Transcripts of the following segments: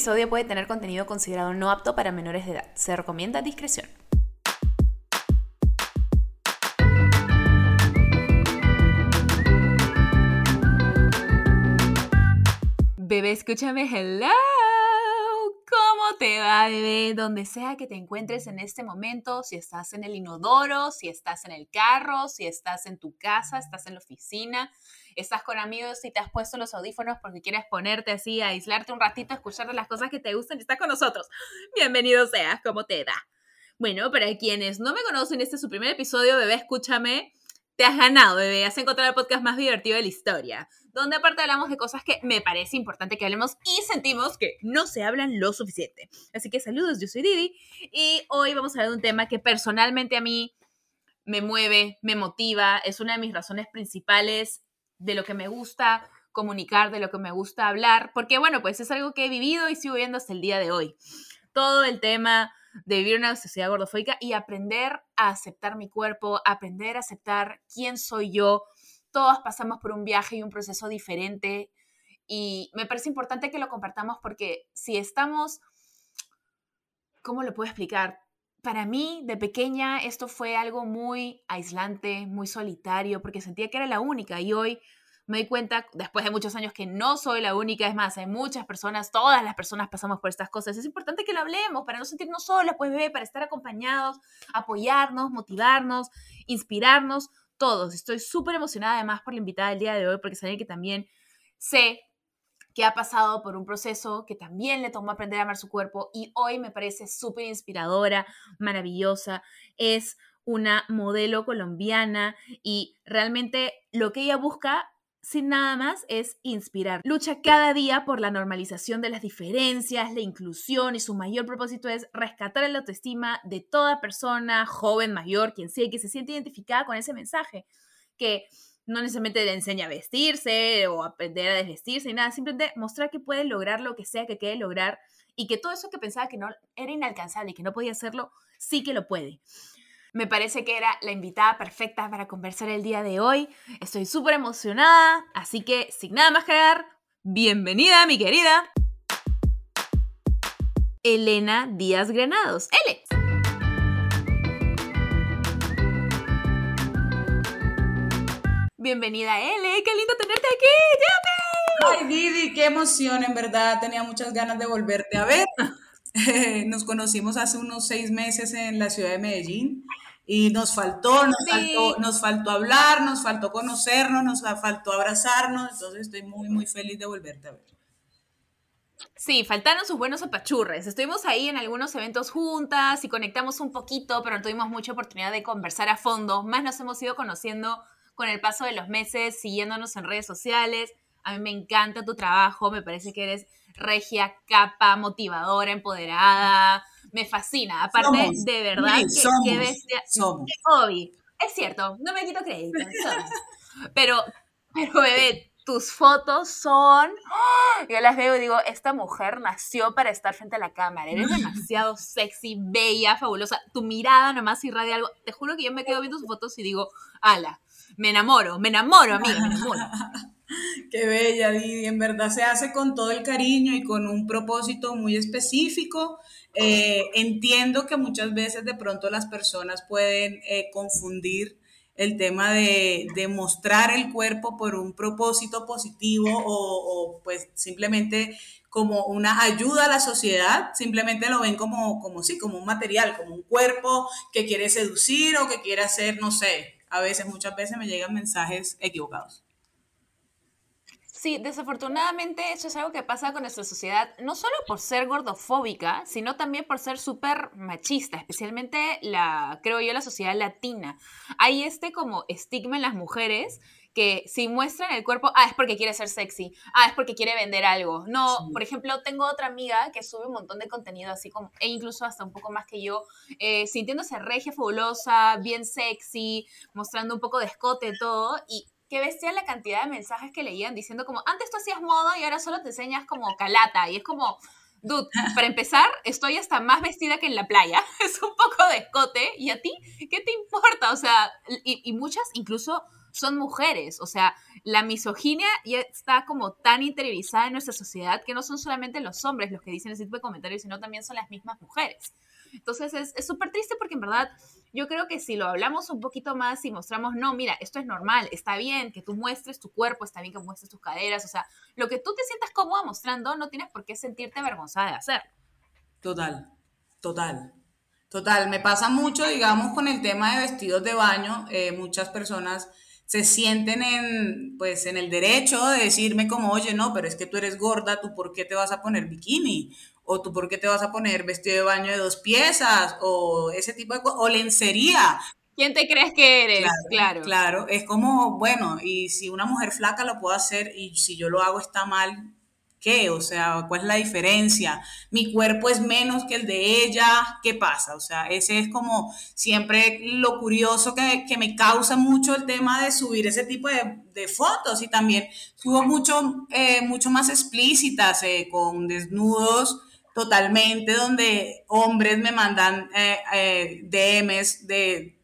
episodio puede tener contenido considerado no apto para menores de edad. Se recomienda discreción. Bebé, escúchame, hello. ¿Cómo te va, bebé? Donde sea que te encuentres en este momento, si estás en el inodoro, si estás en el carro, si estás en tu casa, estás en la oficina, estás con amigos y te has puesto los audífonos porque quieres ponerte así, aislarte un ratito, escuchar las cosas que te gustan y estás con nosotros. Bienvenido seas, ¿cómo te da? Bueno, para quienes no me conocen, este es su primer episodio, bebé, escúchame. Te has ganado, bebé. Has encontrado el podcast más divertido de la historia. Donde aparte hablamos de cosas que me parece importante que hablemos y sentimos que no se hablan lo suficiente. Así que saludos, yo soy Didi. Y hoy vamos a hablar de un tema que personalmente a mí me mueve, me motiva. Es una de mis razones principales de lo que me gusta comunicar, de lo que me gusta hablar. Porque bueno, pues es algo que he vivido y sigo viendo hasta el día de hoy. Todo el tema de vivir una sociedad gordofóbica y aprender a aceptar mi cuerpo, aprender a aceptar quién soy yo. Todos pasamos por un viaje y un proceso diferente y me parece importante que lo compartamos porque si estamos, ¿cómo lo puedo explicar? Para mí, de pequeña, esto fue algo muy aislante, muy solitario, porque sentía que era la única y hoy me doy cuenta, después de muchos años, que no soy la única, es más, hay muchas personas, todas las personas pasamos por estas cosas. Es importante que lo hablemos para no sentirnos solas, pues bebé, para estar acompañados, apoyarnos, motivarnos, inspirarnos, todos. Estoy súper emocionada además por la invitada del día de hoy, porque saben que también sé que ha pasado por un proceso que también le tomó aprender a amar su cuerpo y hoy me parece súper inspiradora, maravillosa. Es una modelo colombiana y realmente lo que ella busca sin nada más es inspirar. Lucha cada día por la normalización de las diferencias, la inclusión y su mayor propósito es rescatar la autoestima de toda persona, joven, mayor, quien sea, que se siente identificada con ese mensaje, que no necesariamente le enseña a vestirse o aprender a desvestirse y nada, simplemente mostrar que puede lograr lo que sea que quiere lograr y que todo eso que pensaba que no era inalcanzable y que no podía hacerlo, sí que lo puede. Me parece que era la invitada perfecta para conversar el día de hoy. Estoy súper emocionada, así que sin nada más que bienvenida mi querida Elena Díaz Granados. ¡Ele! Bienvenida, Ele. Qué lindo tenerte aquí. ¡Llame! Ay, Didi, qué emoción, en verdad. Tenía muchas ganas de volverte a ver. Nos conocimos hace unos seis meses en la ciudad de Medellín y nos faltó, nos, faltó, nos faltó hablar, nos faltó conocernos, nos faltó abrazarnos, entonces estoy muy, muy feliz de volverte a ver. Sí, faltaron sus buenos apachurres. Estuvimos ahí en algunos eventos juntas y conectamos un poquito, pero no tuvimos mucha oportunidad de conversar a fondo. Más nos hemos ido conociendo con el paso de los meses, siguiéndonos en redes sociales. A mí me encanta tu trabajo, me parece que eres regia, capa, motivadora, empoderada. Me fascina. Aparte, de verdad, que, bestia. Es cierto, no me quito crédito. pero, pero, bebé, tus fotos son. Yo las veo y digo, esta mujer nació para estar frente a la cámara. Eres demasiado sexy, bella, fabulosa. Tu mirada nomás irradia algo. Te juro que yo me quedo viendo sus fotos y digo, ala, me enamoro, me enamoro, amiga, me enamoro. Qué bella, Didi. En verdad se hace con todo el cariño y con un propósito muy específico. Eh, entiendo que muchas veces de pronto las personas pueden eh, confundir el tema de, mostrar el cuerpo por un propósito positivo o, pues simplemente como una ayuda a la sociedad, simplemente lo ven como, como sí, como un material, como un cuerpo que quiere seducir o que quiere hacer, no sé, a veces, muchas veces me llegan mensajes equivocados. Sí, desafortunadamente eso es algo que pasa con nuestra sociedad, no solo por ser gordofóbica, sino también por ser súper machista, especialmente la, creo yo, la sociedad latina. Hay este como estigma en las mujeres que si muestran el cuerpo, ah, es porque quiere ser sexy, ah, es porque quiere vender algo. No, por ejemplo, tengo otra amiga que sube un montón de contenido así como, e incluso hasta un poco más que yo, eh, sintiéndose regia, fabulosa, bien sexy, mostrando un poco de escote, todo, y qué bestia la cantidad de mensajes que leían diciendo como, antes tú hacías moda y ahora solo te enseñas como calata. Y es como, dude, para empezar, estoy hasta más vestida que en la playa. Es un poco de escote. ¿Y a ti? ¿Qué te importa? O sea, y, muchas incluso son mujeres. O sea, la misoginia ya está como tan interiorizada en nuestra sociedad que no son solamente los hombres los que dicen ese tipo de comentarios, sino también son las mismas mujeres. Entonces es súper triste porque en verdad yo creo que si lo hablamos un poquito más y mostramos, no, mira, esto es normal, está bien que tú muestres tu cuerpo, está bien que muestres tus caderas, o sea, lo que tú te sientas cómoda mostrando, no tienes por qué sentirte avergonzada de hacer. Total, total. Total, me pasa mucho, digamos, con el tema de vestidos de baño. Eh, muchas personas se sienten en, pues, en el derecho de decirme como, oye, no, pero es que tú eres gorda, ¿tú por qué te vas a poner bikini? o tú por qué te vas a poner vestido de baño de dos piezas, o ese tipo de cosas, o lencería. ¿Quién te crees que eres? Claro, claro. es como, bueno, y si una mujer flaca lo puede hacer y si yo lo hago está mal, ¿qué? O sea, ¿cuál es la diferencia? Mi cuerpo es menos que el de ella, ¿qué pasa? O sea, ese es como siempre lo curioso que, me causa mucho el tema de subir ese tipo de, fotos y también subo mucho, eh, mucho más explícitas eh, con desnudos totalmente, donde hombres me mandan eh DMs de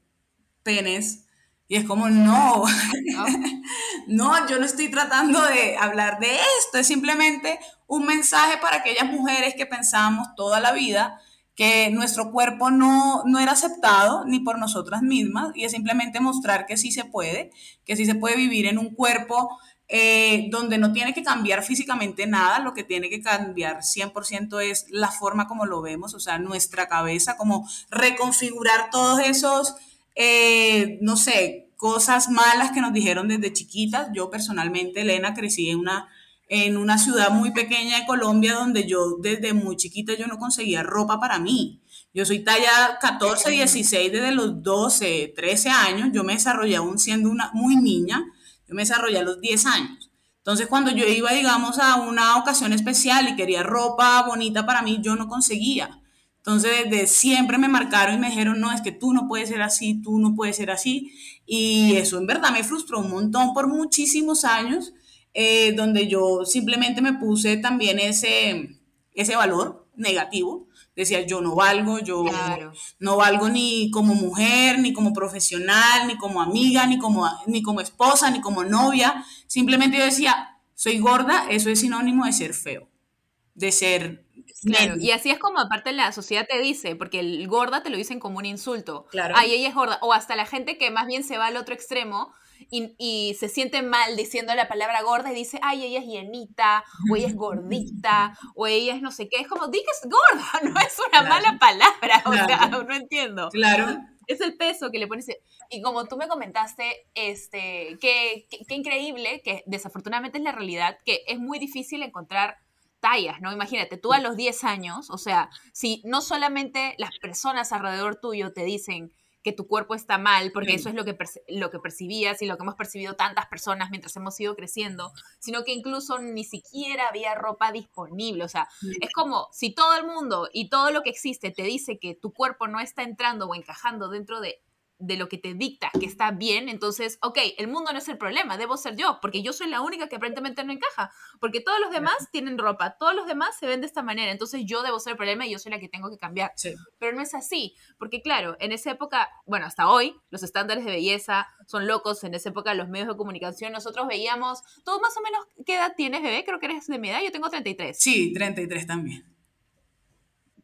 penes. Y es como, no, no, yo no estoy tratando de hablar de esto, es simplemente un mensaje para aquellas mujeres que pensamos toda la vida que nuestro cuerpo no, no era aceptado ni por nosotras mismas y es simplemente mostrar que sí se puede, que sí se puede vivir en un cuerpo eh, donde no tiene que cambiar físicamente nada, lo que tiene que cambiar 100% es la forma como lo vemos, o sea, nuestra cabeza, como reconfigurar todos esos, eh, no sé, cosas malas que nos dijeron desde chiquitas. Yo personalmente, Elena, crecí en una, en una ciudad muy pequeña de Colombia donde yo desde muy chiquita yo no conseguía ropa para mí. Yo soy talla 14, 16 desde los 12, 13 años. Yo me desarrollé aún siendo una muy niña yo me desarrollé a los 10 años. Entonces, cuando yo iba, digamos, a una ocasión especial y quería ropa bonita para mí, yo no conseguía. Entonces, desde siempre me marcaron y me dijeron, no, es que tú no puedes ser así, tú no puedes ser así. Y eso en verdad me frustró un montón por muchísimos años, eh, donde yo simplemente me puse también ese, ese valor negativo decía, yo no valgo, yo no valgo ni como mujer, ni como profesional, ni como amiga, ni como, ni como esposa, ni como novia. Simplemente yo decía, soy gorda, eso es sinónimo de ser feo, de ser... Claro, y así es como aparte la sociedad te dice, porque el gorda te lo dicen como un insulto. Claro. Ay, ella es gorda. O hasta la gente que más bien se va al otro extremo, y, se siente mal diciendo la palabra gorda y dice, ay, ella es llenita, o ella es gordita, o ella es no sé qué. Es como, di que es gorda, no es una mala palabra, o sea, no entiendo. Claro. Es el peso que le pones. Y como tú me comentaste, este, qué increíble, que desafortunadamente es la realidad, que es muy difícil encontrar ¿no? Imagínate, tú a los 10 años, o sea, si no solamente las personas alrededor tuyo te dicen, que tu cuerpo está mal, porque eso es lo que, lo que percibías y lo que hemos percibido tantas personas mientras hemos ido creciendo, sino que incluso ni siquiera había ropa disponible. O sea, es como si todo el mundo y todo lo que existe te dice que tu cuerpo no está entrando o encajando dentro de de lo que te dicta que está bien, entonces, ok, el mundo no es el problema, debo ser yo, porque yo soy la única que aparentemente no encaja, porque todos los demás tienen ropa, todos los demás se ven de esta manera, entonces yo debo ser el problema y yo soy la que tengo que cambiar. Pero no es así, porque claro, en esa época, bueno, hasta hoy, los estándares de belleza son locos, en esa época los medios de comunicación, nosotros veíamos, todo más o menos, ¿qué edad tienes, bebé? Creo que eres de mi edad, yo tengo 33. Sí, 33 también.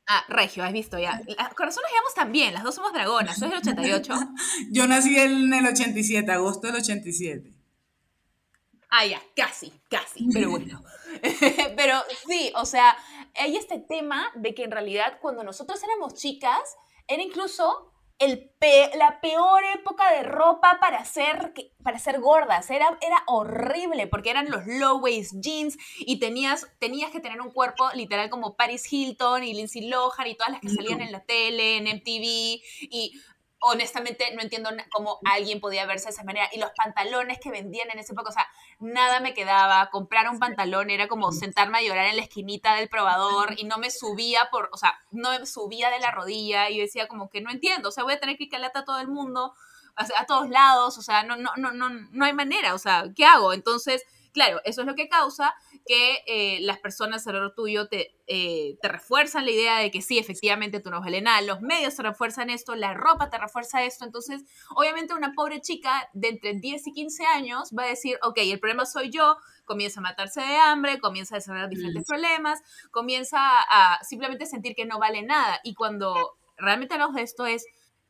Ah, Regio, has visto ya. Corazón nos llevamos también, las dos somos dragonas. ¿Soy del 88? Yo nací en el 87, agosto del 87. Ah, ya, casi, casi, pero bueno. pero sí, o sea, hay este tema de que en realidad cuando nosotros éramos chicas, era incluso la peor época de ropa para ser, para ser gordas. Era, era horrible porque eran los low waist jeans y tenías, tenías que tener un cuerpo literal como Paris Hilton y Lindsay Lohan y todas las que salían en la tele, en MTV. Y honestamente no entiendo cómo alguien podía verse de esa manera. Y los pantalones que vendían en ese época, o sea, nada me quedaba. Comprar un pantalón era como sentarme a llorar en la esquinita del probador y no me subía por, o sea, no me subía de la rodilla y yo decía como que no entiendo, o sea, voy a tener que calata a todo el mundo, a todos lados, o sea, no, no, no, no, no hay manera, o sea, ¿qué hago? Entonces, claro, eso es lo que causa que eh, las personas alrededor tuyo te, eh, te refuerzan la idea de que sí, efectivamente tú no vales nada, los medios te refuerzan esto, la ropa te refuerza esto, entonces obviamente una pobre chica de entre 10 y 15 años va a decir, ok, el problema soy yo, comienza a matarse de hambre, comienza a desarrollar diferentes problemas, comienza a simplemente sentir que no vale nada. Y cuando realmente hablamos de esto es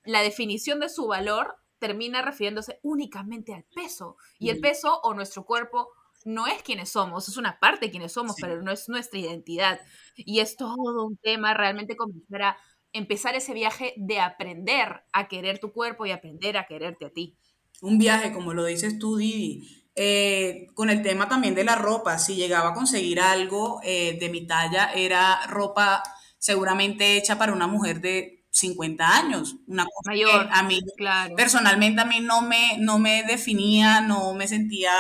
la definición de su valor termina refiriéndose únicamente al peso. Y el peso o nuestro cuerpo no es quienes somos, es una parte de quienes somos, pero no es nuestra identidad. Y es todo un tema realmente comenzar a empezar ese viaje de aprender a querer tu cuerpo y aprender a quererte a ti. Un viaje, como lo dices tú, Didi, eh, con el tema también de la ropa, si llegaba a conseguir algo eh, de mi talla, era ropa seguramente hecha para una mujer de 50 años, una cosa Mayor, a mí personalmente a mí no me, no me definía, no me sentía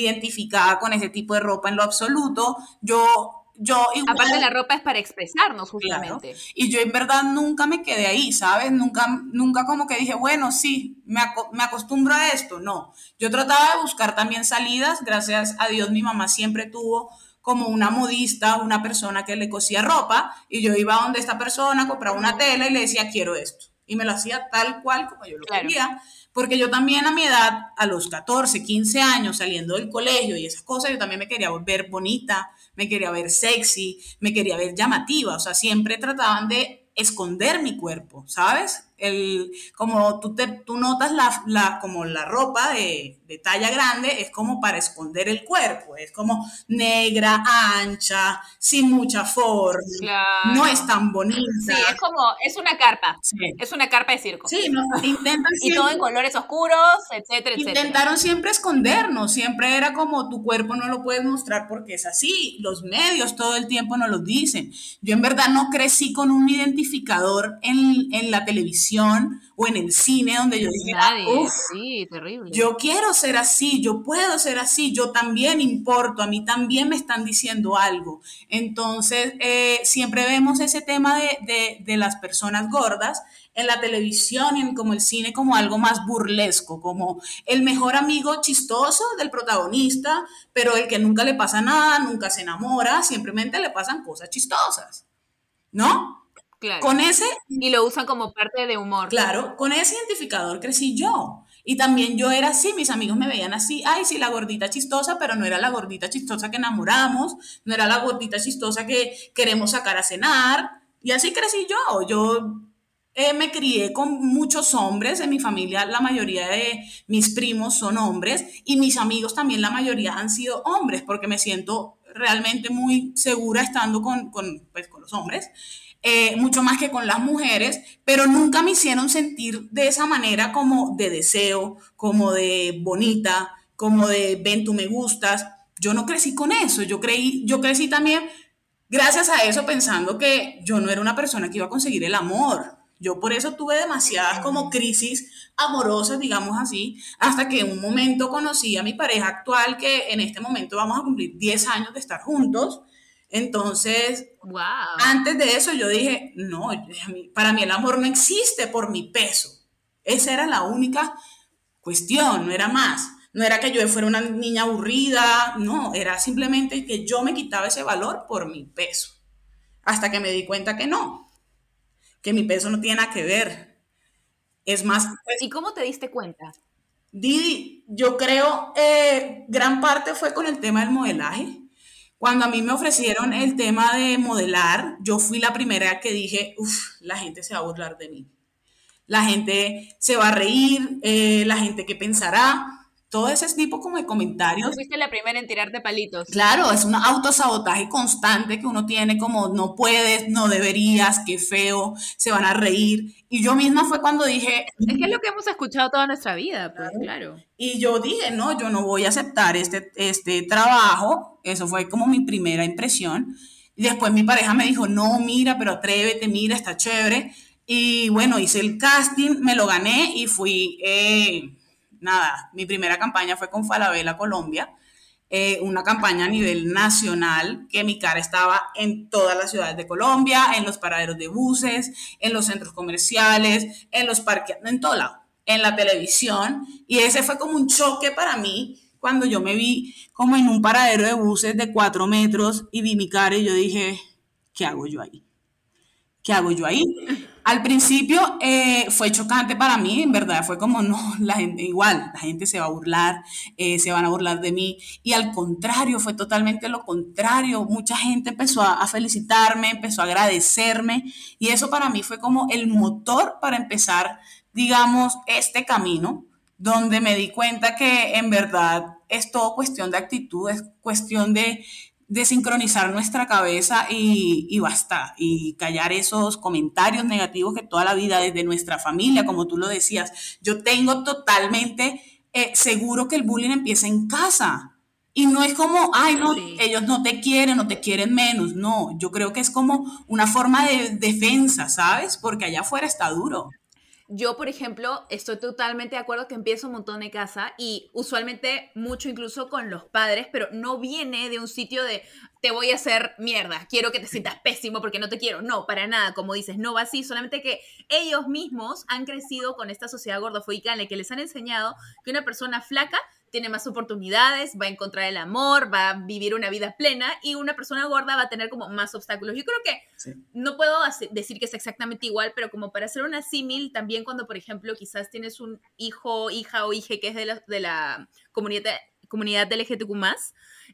identificada con ese tipo de ropa en lo absoluto. Yo yo Aparte la ropa es para expresarnos justamente. Y yo en verdad nunca me quedé ahí, ¿sabes? Nunca, nunca como que dije, bueno, sí, me, me acostumbro a esto. No, yo trataba de buscar también salidas. Gracias a Dios mi mamá siempre tuvo como una modista, una persona que le cosía ropa, y yo iba donde esta persona, compraba una tela y le decía, quiero esto. Y me lo hacía tal cual como yo lo quería, porque yo también a mi edad, a los 14, 15 años, saliendo del colegio y esas cosas, yo también me quería ver bonita, me quería ver sexy, me quería ver llamativa, o sea, siempre trataban de esconder mi cuerpo, ¿sabes? El, como tú, te, tú notas la, la, como la ropa de, de, talla grande, es como para esconder el cuerpo, es como negra, ancha, sin mucha forma, no es tan bonita. Sí, es como, es una carpa, es una carpa de circo. Sí, no, intentan Y todo en colores oscuros, etcétera, etcétera. Intentaron siempre escondernos, siempre era como tu cuerpo no lo puedes mostrar porque es así, los medios todo el tiempo nos lo dicen. Yo en verdad no crecí con un identificador en, en la televisión o en el cine donde yo dije, sí, terrible. yo quiero ser así, yo puedo ser así, yo también importo, a mí también me están diciendo algo. Entonces, eh, siempre vemos ese tema de, de, las personas gordas en la televisión y en como el cine como algo más burlesco, como el mejor amigo chistoso del protagonista, pero el que nunca le pasa nada, nunca se enamora, simplemente le pasan cosas chistosas, ¿no? Con ese... Y lo usan como parte de humor. Claro, con ese identificador crecí yo. Y también yo era así, mis amigos me veían así, ay, sí, la gordita chistosa, pero no era la gordita chistosa que enamoramos, no era la gordita chistosa que queremos sacar a cenar. Y así crecí yo. Yo eh, me crié con muchos hombres, en mi familia la mayoría de mis primos son hombres y mis amigos también la mayoría han sido hombres porque me siento realmente muy segura estando con, con, pues, con los hombres. Eh, mucho más que con las mujeres, pero nunca me hicieron sentir de esa manera como de deseo, como de bonita, como de ven tú me gustas. Yo no crecí con eso, yo, creí, yo crecí también gracias a eso pensando que yo no era una persona que iba a conseguir el amor. Yo por eso tuve demasiadas como crisis amorosas, digamos así, hasta que en un momento conocí a mi pareja actual, que en este momento vamos a cumplir 10 años de estar juntos. Entonces, antes de eso yo dije, no, para mí el amor no existe por mi peso. Esa era la única cuestión, no era más. No era que yo fuera una niña aburrida, no, era simplemente que yo me quitaba ese valor por mi peso. Hasta que me di cuenta que no, que mi peso no tiene nada que ver. Es más... Pues ¿Y cómo te diste cuenta? Didi, yo creo, eh, gran parte fue con el tema del modelaje cuando a mí me ofrecieron el tema de modelar, yo fui la primera que dije, uff, la gente se va a burlar de mí. La gente se va a reír, eh, la gente que pensará, todo ese tipo como de comentarios. Fuiste la primera en tirarte palitos. Claro, es un autosabotaje constante que uno tiene como no puedes, no deberías, qué feo, se van a reír. Y yo misma fue cuando dije... Es que es lo que hemos escuchado toda nuestra vida, pues claro. Y yo dije, no, yo no voy a aceptar este, este trabajo. Eso fue como mi primera impresión. Y después mi pareja me dijo, no, mira, pero atrévete, mira, está chévere. Y bueno, hice el casting, me lo gané y fui... Eh, nada, mi primera campaña fue con Falabella Colombia, eh, una campaña a nivel nacional que mi cara estaba en todas las ciudades de Colombia, en los paraderos de buses, en los centros comerciales, en los parques, en todo lado, en la televisión. Y ese fue como un choque para mí cuando yo me vi como en un paradero de buses de cuatro metros y vi mi cara y yo dije, ¿qué hago yo ahí? ¿Qué hago yo ahí? Al principio eh, fue chocante para mí, en verdad, fue como, no, la gente, igual, la gente se va a burlar, eh, se van a burlar de mí. Y al contrario, fue totalmente lo contrario. Mucha gente empezó a, a felicitarme, empezó a agradecerme. Y eso para mí fue como el motor para empezar, digamos, este camino, donde me di cuenta que en verdad es todo cuestión de actitud, es cuestión de, de sincronizar nuestra cabeza y, y, basta, y callar esos comentarios negativos que toda la vida desde nuestra familia, como tú lo decías, yo tengo totalmente eh, seguro que el bullying empieza en casa. Y no es como, ay, no, sí. ellos no te quieren, no te quieren menos. No, yo creo que es como una forma de defensa, ¿sabes? Porque allá afuera está duro. Yo, por ejemplo, estoy totalmente de acuerdo que empiezo un montón de casa y usualmente mucho incluso con los padres, pero no viene de un sitio de te voy a hacer mierda, quiero que te sientas pésimo porque no te quiero. No, para nada, como dices, no va así, solamente que ellos mismos han crecido con esta sociedad gordofóbica en la que les han enseñado que una persona flaca tiene más oportunidades, va a encontrar el amor, va a vivir una vida plena y una persona gorda va a tener como más obstáculos. Yo creo que sí. no puedo decir que es exactamente igual, pero como para hacer una símil, también cuando, por ejemplo, quizás tienes un hijo, hija o hija que es de la, de la comunidad, comunidad LGTQ+,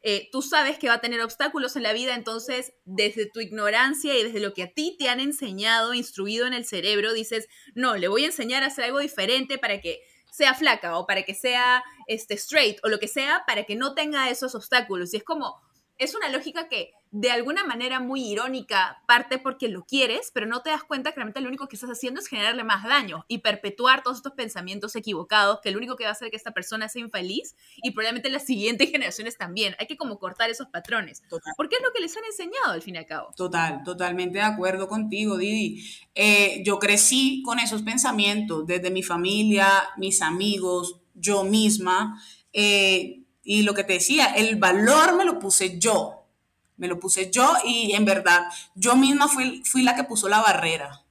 eh, tú sabes que va a tener obstáculos en la vida, entonces desde tu ignorancia y desde lo que a ti te han enseñado, instruido en el cerebro, dices, no, le voy a enseñar a hacer algo diferente para que sea flaca o para que sea este, straight o lo que sea, para que no tenga esos obstáculos. Y es como, es una lógica que de alguna manera muy irónica parte porque lo quieres, pero no te das cuenta que realmente lo único que estás haciendo es generarle más daño y perpetuar todos estos pensamientos equivocados que lo único que va a hacer que esta persona sea infeliz y probablemente las siguientes generaciones también. Hay que como cortar esos patrones. Total. Porque es lo que les han enseñado al fin y al cabo. Total, totalmente de acuerdo contigo, Didi. Eh, yo crecí con esos pensamientos desde mi familia, mis amigos, yo misma. Eh, y lo que te decía, el valor me lo puse yo me lo puse yo y en verdad yo misma fui, fui la que puso la barrera.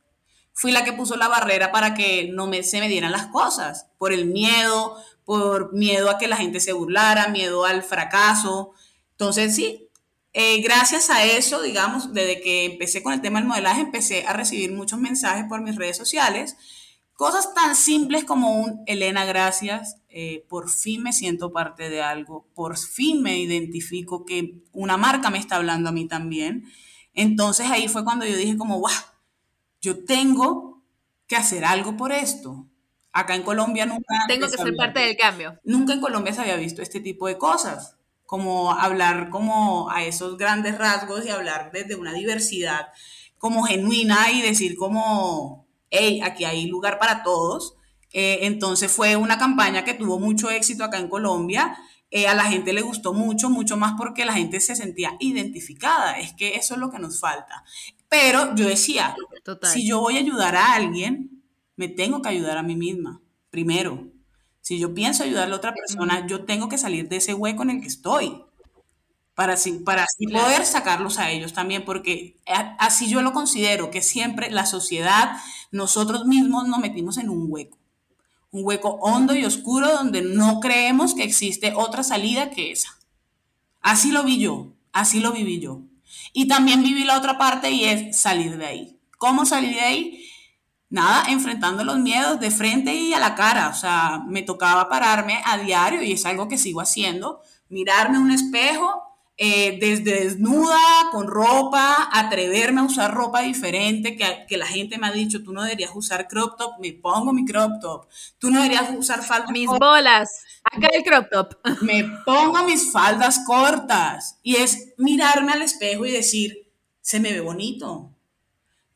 Fui la que puso la barrera para que no me, se me dieran las cosas, por el miedo, por miedo a que la gente se burlara, miedo al fracaso. Entonces, sí, eh, gracias a eso, digamos, desde que empecé con el tema del modelaje, empecé a recibir muchos mensajes por mis redes sociales Cosas tan simples como un Elena, gracias, eh, por fin me siento parte de algo, por fin me identifico que una marca me está hablando a mí también. Entonces ahí fue cuando yo dije como, wow, yo tengo que hacer algo por esto. Acá en Colombia nunca... Tengo que ser parte del cambio. Nunca en Colombia se había visto este tipo de cosas, como hablar como a esos grandes rasgos y hablar desde una diversidad como genuina y decir como hey, aquí hay lugar para todos. Eh, entonces fue una campaña que tuvo mucho éxito acá en Colombia. Eh, a la gente le gustó mucho, mucho más porque la gente se sentía identificada. Es que eso es lo que nos falta. Pero yo decía, Total. si yo voy a ayudar a alguien, me tengo que ayudar a mí misma, primero. Si yo pienso ayudarle a otra persona, yo tengo que salir de ese hueco en el que estoy para así, para así claro. poder sacarlos a ellos también, porque así yo lo considero, que siempre la sociedad, nosotros mismos nos metimos en un hueco, un hueco hondo y oscuro donde no creemos que existe otra salida que esa. Así lo vi yo, así lo viví yo. Y también viví la otra parte y es salir de ahí. ¿Cómo salir de ahí? Nada, enfrentando los miedos de frente y a la cara. O sea, me tocaba pararme a diario y es algo que sigo haciendo, mirarme un espejo eh, desde desnuda, con ropa, atreverme a usar ropa diferente, que, que, la gente me ha dicho, tú no deberías usar crop top, me pongo mi crop top, tú no deberías usar faldas Mis cortas. bolas, acá el crop top. Me pongo mis faldas cortas y es mirarme al espejo y decir, se me ve bonito,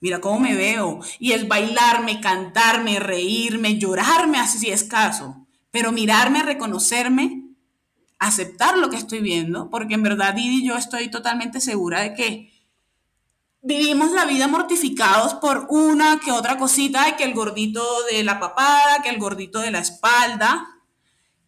mira cómo me veo, y es bailarme, cantarme, reírme, llorarme, así si es caso, pero mirarme, reconocerme aceptar lo que estoy viendo, porque en verdad Didi y yo estoy totalmente segura de que vivimos la vida mortificados por una que otra cosita, que el gordito de la papada, que el gordito de la espalda,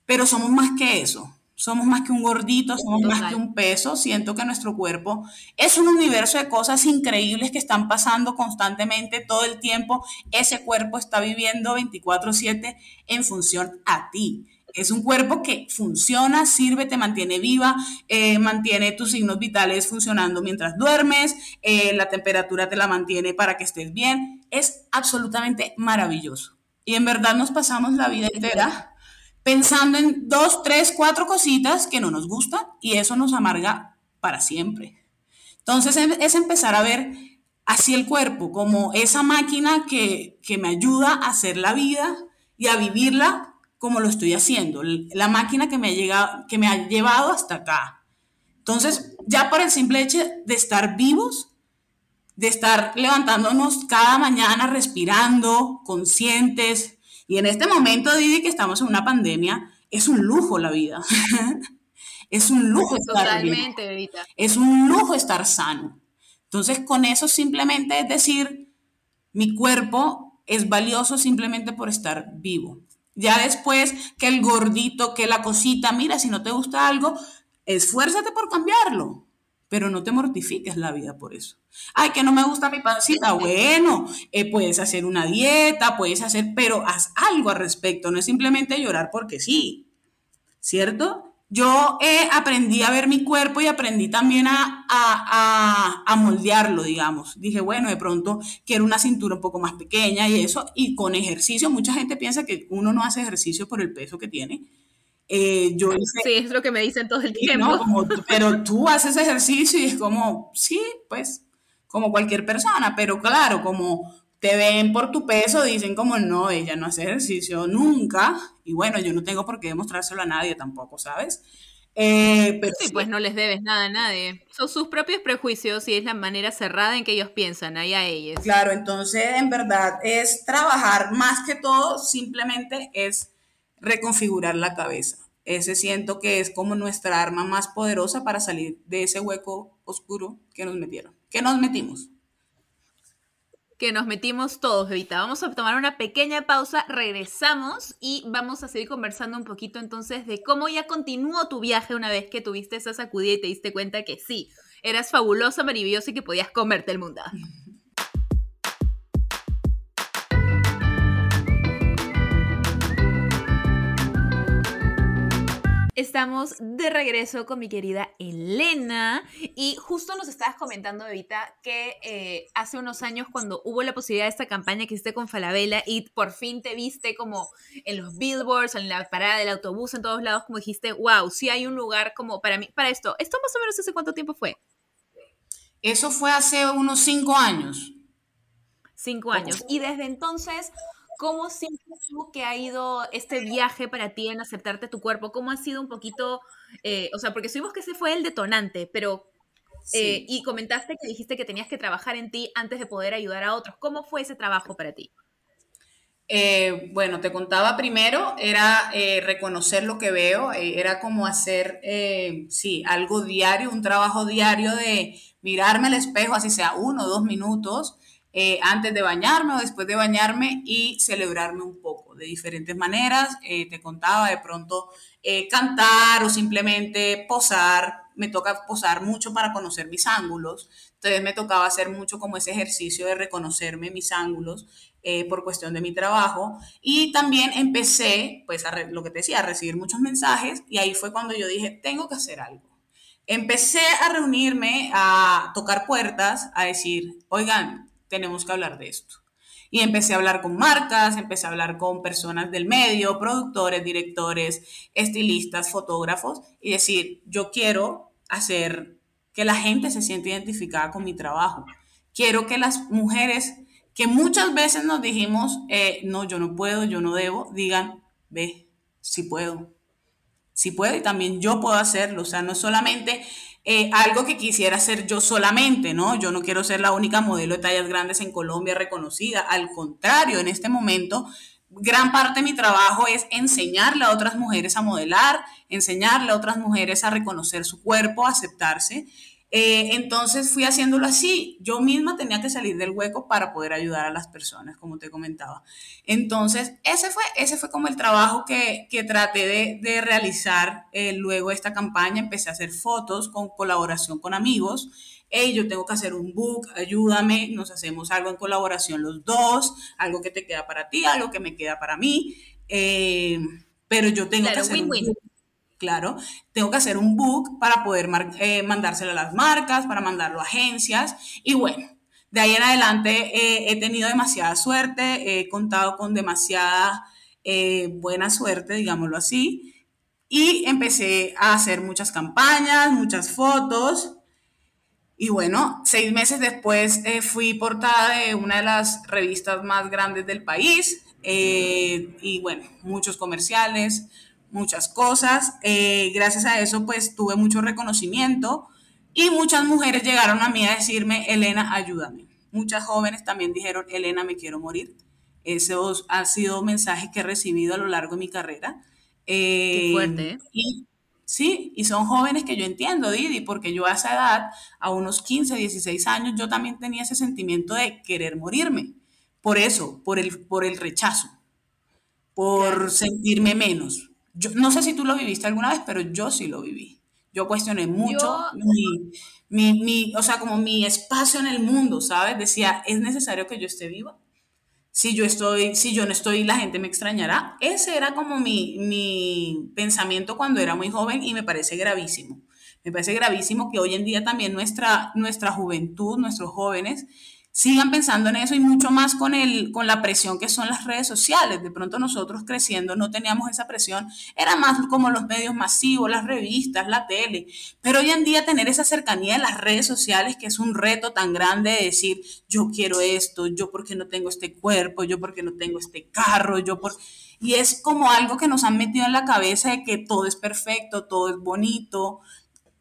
pero somos más que eso. Somos más que un gordito, somos Total. más que un peso. Siento que nuestro cuerpo es un universo de cosas increíbles que están pasando constantemente todo el tiempo. Ese cuerpo está viviendo 24/7 en función a ti es un cuerpo que funciona, sirve, te mantiene viva, eh, mantiene tus signos vitales funcionando mientras duermes, eh, la temperatura te la mantiene para que estés bien. Es absolutamente maravilloso. Y en verdad nos pasamos la vida entera pensando en dos, tres, cuatro cositas que no nos gustan y eso nos amarga para siempre. Entonces es empezar a ver así el cuerpo como esa máquina que, que me ayuda a hacer la vida y a vivirla como lo estoy haciendo, la máquina que me ha, llegado, que me ha llevado hasta acá. Entonces, ya por el simple hecho de estar vivos, de estar levantándonos cada mañana, respirando, conscientes, y en este momento, Didi, que estamos en una pandemia, es un lujo la vida. es un lujo estar Totalmente, Es un lujo estar sano. Entonces, con eso simplemente es decir, mi cuerpo es valioso simplemente por estar vivo. Ya después que el gordito, que la cosita, mira, si no te gusta algo, esfuérzate por cambiarlo, pero no te mortifiques la vida por eso. Ay, que no me gusta mi pancita. Bueno, eh, puedes hacer una dieta, puedes hacer, pero haz algo al respecto, no es simplemente llorar porque sí, ¿cierto? Yo eh, aprendí a ver mi cuerpo y aprendí también a, a, a, moldearlo, digamos. Dije, bueno, de pronto quiero una cintura un poco más pequeña y eso, y con ejercicio, mucha gente piensa que uno no hace ejercicio por el peso que tiene. Eh, yo sí, es lo que me dicen todo el tiempo. pero tú haces ejercicio y es como, sí, pues, como cualquier persona, pero claro, como te ven por tu peso, dicen como no, ella no hace ejercicio nunca. Y bueno, yo no tengo por qué demostrárselo a nadie tampoco, ¿sabes? Eh, pero sí, pues no les debes nada a nadie. Son sus propios prejuicios y es la manera cerrada en que ellos piensan, ahí a ellos. Claro, entonces en verdad es trabajar más que todo, simplemente es reconfigurar la cabeza. Ese siento que es como nuestra arma más poderosa para salir de ese hueco oscuro que nos metieron, que nos metimos que nos metimos todos, Evita. Vamos a tomar una pequeña pausa, regresamos y vamos a seguir conversando un poquito entonces de cómo ya continuó tu viaje una vez que tuviste esa sacudida y te diste cuenta que sí, eras fabulosa, maravillosa y que podías comerte el mundo. Estamos de regreso con mi querida Elena y justo nos estabas comentando, Evita, que eh, hace unos años cuando hubo la posibilidad de esta campaña que hiciste con Falabella y por fin te viste como en los billboards, en la parada del autobús, en todos lados, como dijiste, wow, sí hay un lugar como para mí, para esto. ¿Esto más o menos hace cuánto tiempo fue? Eso fue hace unos cinco años. Cinco años. Y desde entonces, ¿Cómo sientes tú que ha ido este viaje para ti en aceptarte tu cuerpo? ¿Cómo ha sido un poquito, eh, o sea, porque supimos que ese fue el detonante, pero, eh, y comentaste que dijiste que tenías que trabajar en ti antes de poder ayudar a otros. ¿Cómo fue ese trabajo para ti? Eh, bueno, te contaba primero, era reconocer lo que veo, era como hacer, sí, algo diario, un trabajo diario de mirarme al espejo, así sea uno o dos minutos, eh, antes de bañarme o después de bañarme y celebrarme un poco de diferentes maneras. Eh, te contaba de pronto eh, cantar o simplemente posar. Me toca posar mucho para conocer mis ángulos. Entonces me tocaba hacer mucho como ese ejercicio de reconocerme mis ángulos por cuestión de mi trabajo. Y también empecé, pues, a lo que te decía, a recibir muchos mensajes y ahí fue cuando yo dije, tengo que hacer algo. Empecé a reunirme, a tocar puertas, a decir, oigan, tenemos que hablar de esto. Y empecé a hablar con marcas, empecé a hablar con personas del medio, productores, directores, estilistas, fotógrafos, y decir, yo quiero hacer que la gente se sienta identificada con mi trabajo. Quiero que las mujeres que muchas veces nos dijimos, eh, no, yo no puedo, yo no debo, digan, ve, sí puedo, sí puedo y también yo puedo hacerlo. O sea, no solamente eh, algo que quisiera hacer yo solamente, ¿no? Yo no quiero ser la única modelo de tallas grandes en Colombia reconocida. Al contrario, en este momento, gran parte de mi trabajo es enseñarle a otras mujeres a modelar, enseñarle a otras mujeres a reconocer su cuerpo, a aceptarse. Eh, entonces fui haciéndolo así. Yo misma tenía que salir del hueco para poder ayudar a las personas, como te comentaba. Entonces, ese fue, ese fue como el trabajo que, que traté de, de realizar eh, luego de esta campaña. Empecé a hacer fotos con colaboración con amigos. Hey, yo tengo que hacer un book, ayúdame, nos hacemos algo en colaboración los dos, algo que te queda para ti, algo que me queda para mí. Eh, pero yo tengo que hacer un book, claro, tengo que hacer un book para poder eh, mandárselo a las marcas, para mandarlo a agencias y bueno, de ahí en adelante eh, he tenido demasiada suerte, he contado con demasiada eh, buena suerte, digámoslo así, y empecé a hacer muchas campañas, muchas fotos. Y bueno, seis meses después fui portada de una de las revistas más grandes del país. y bueno, muchos comerciales, muchas cosas. gracias a eso, pues tuve mucho reconocimiento y muchas mujeres llegaron a mí a decirme, Elena, ayúdame. Muchas jóvenes también dijeron, Elena, me quiero morir. Esos han sido mensajes que he recibido a lo largo de mi carrera. Qué fuerte. ¿eh? Y, sí, y son jóvenes que yo entiendo, Didi, porque yo a esa edad, a unos 15, 16 años, yo también tenía ese sentimiento de querer morirme. Por eso, por el, por el rechazo, por sentirme menos. Yo, no sé si tú lo viviste alguna vez, pero yo sí lo viví. Yo cuestioné mucho mi, mi, o sea, como mi espacio en el mundo, ¿sabes? Decía, ¿es necesario que yo esté viva? Si yo estoy, si yo no estoy, la gente me extrañará. Ese era como mi, mi pensamiento cuando era muy joven y me parece gravísimo. Me parece gravísimo que hoy en día también nuestra, nuestra juventud, nuestros jóvenes, sigan pensando en eso y mucho más con, el, con la presión que son las redes sociales. De pronto nosotros creciendo no teníamos esa presión, era más como los medios masivos, las revistas, la tele. Pero hoy en día tener esa cercanía de las redes sociales, que es un reto tan grande de decir, yo quiero esto, yo porque no tengo este cuerpo, yo porque no tengo este carro, yo por... Y es como algo que nos han metido en la cabeza de que todo es perfecto, todo es bonito,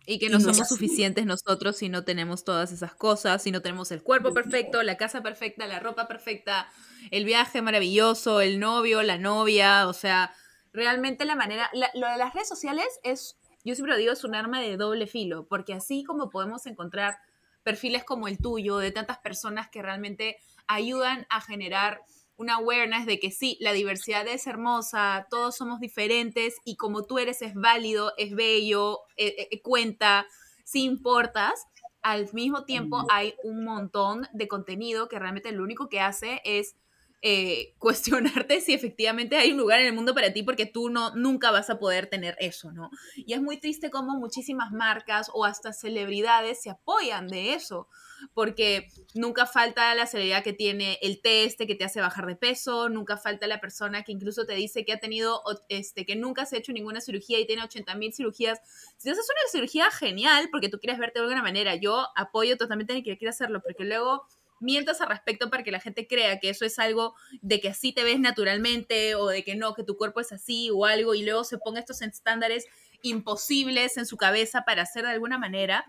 y que no somos suficientes nosotros si no tenemos todas esas cosas, si no tenemos el cuerpo perfecto, la casa perfecta, la ropa perfecta, el viaje maravilloso, el novio, la novia, o sea, realmente la manera, lo de las redes sociales es, yo siempre lo digo, es un arma de doble filo, porque así como podemos encontrar perfiles como el tuyo, de tantas personas que realmente ayudan a generar una awareness de que sí, la diversidad es hermosa, todos somos diferentes y como tú eres es válido, es bello, eh, eh, cuenta, si importas. Al mismo tiempo hay un montón de contenido que realmente lo único que hace es eh, cuestionarte si efectivamente hay un lugar en el mundo para ti porque tú no, nunca vas a poder tener eso, ¿no? Y es muy triste como muchísimas marcas o hasta celebridades se apoyan de eso porque nunca falta la celebridad que tiene el test que te hace bajar de peso, nunca falta la persona que incluso te dice que ha tenido, este, que nunca se ha hecho ninguna cirugía y tiene 80 mil cirugías. Si haces una cirugía genial, porque tú quieres verte de alguna manera, yo apoyo totalmente quiera hacerlo, porque luego mientas al respecto para que la gente crea que eso es algo de que así te ves naturalmente o de que no, que tu cuerpo es así o algo y luego se ponga estos estándares imposibles en su cabeza para hacer de alguna manera,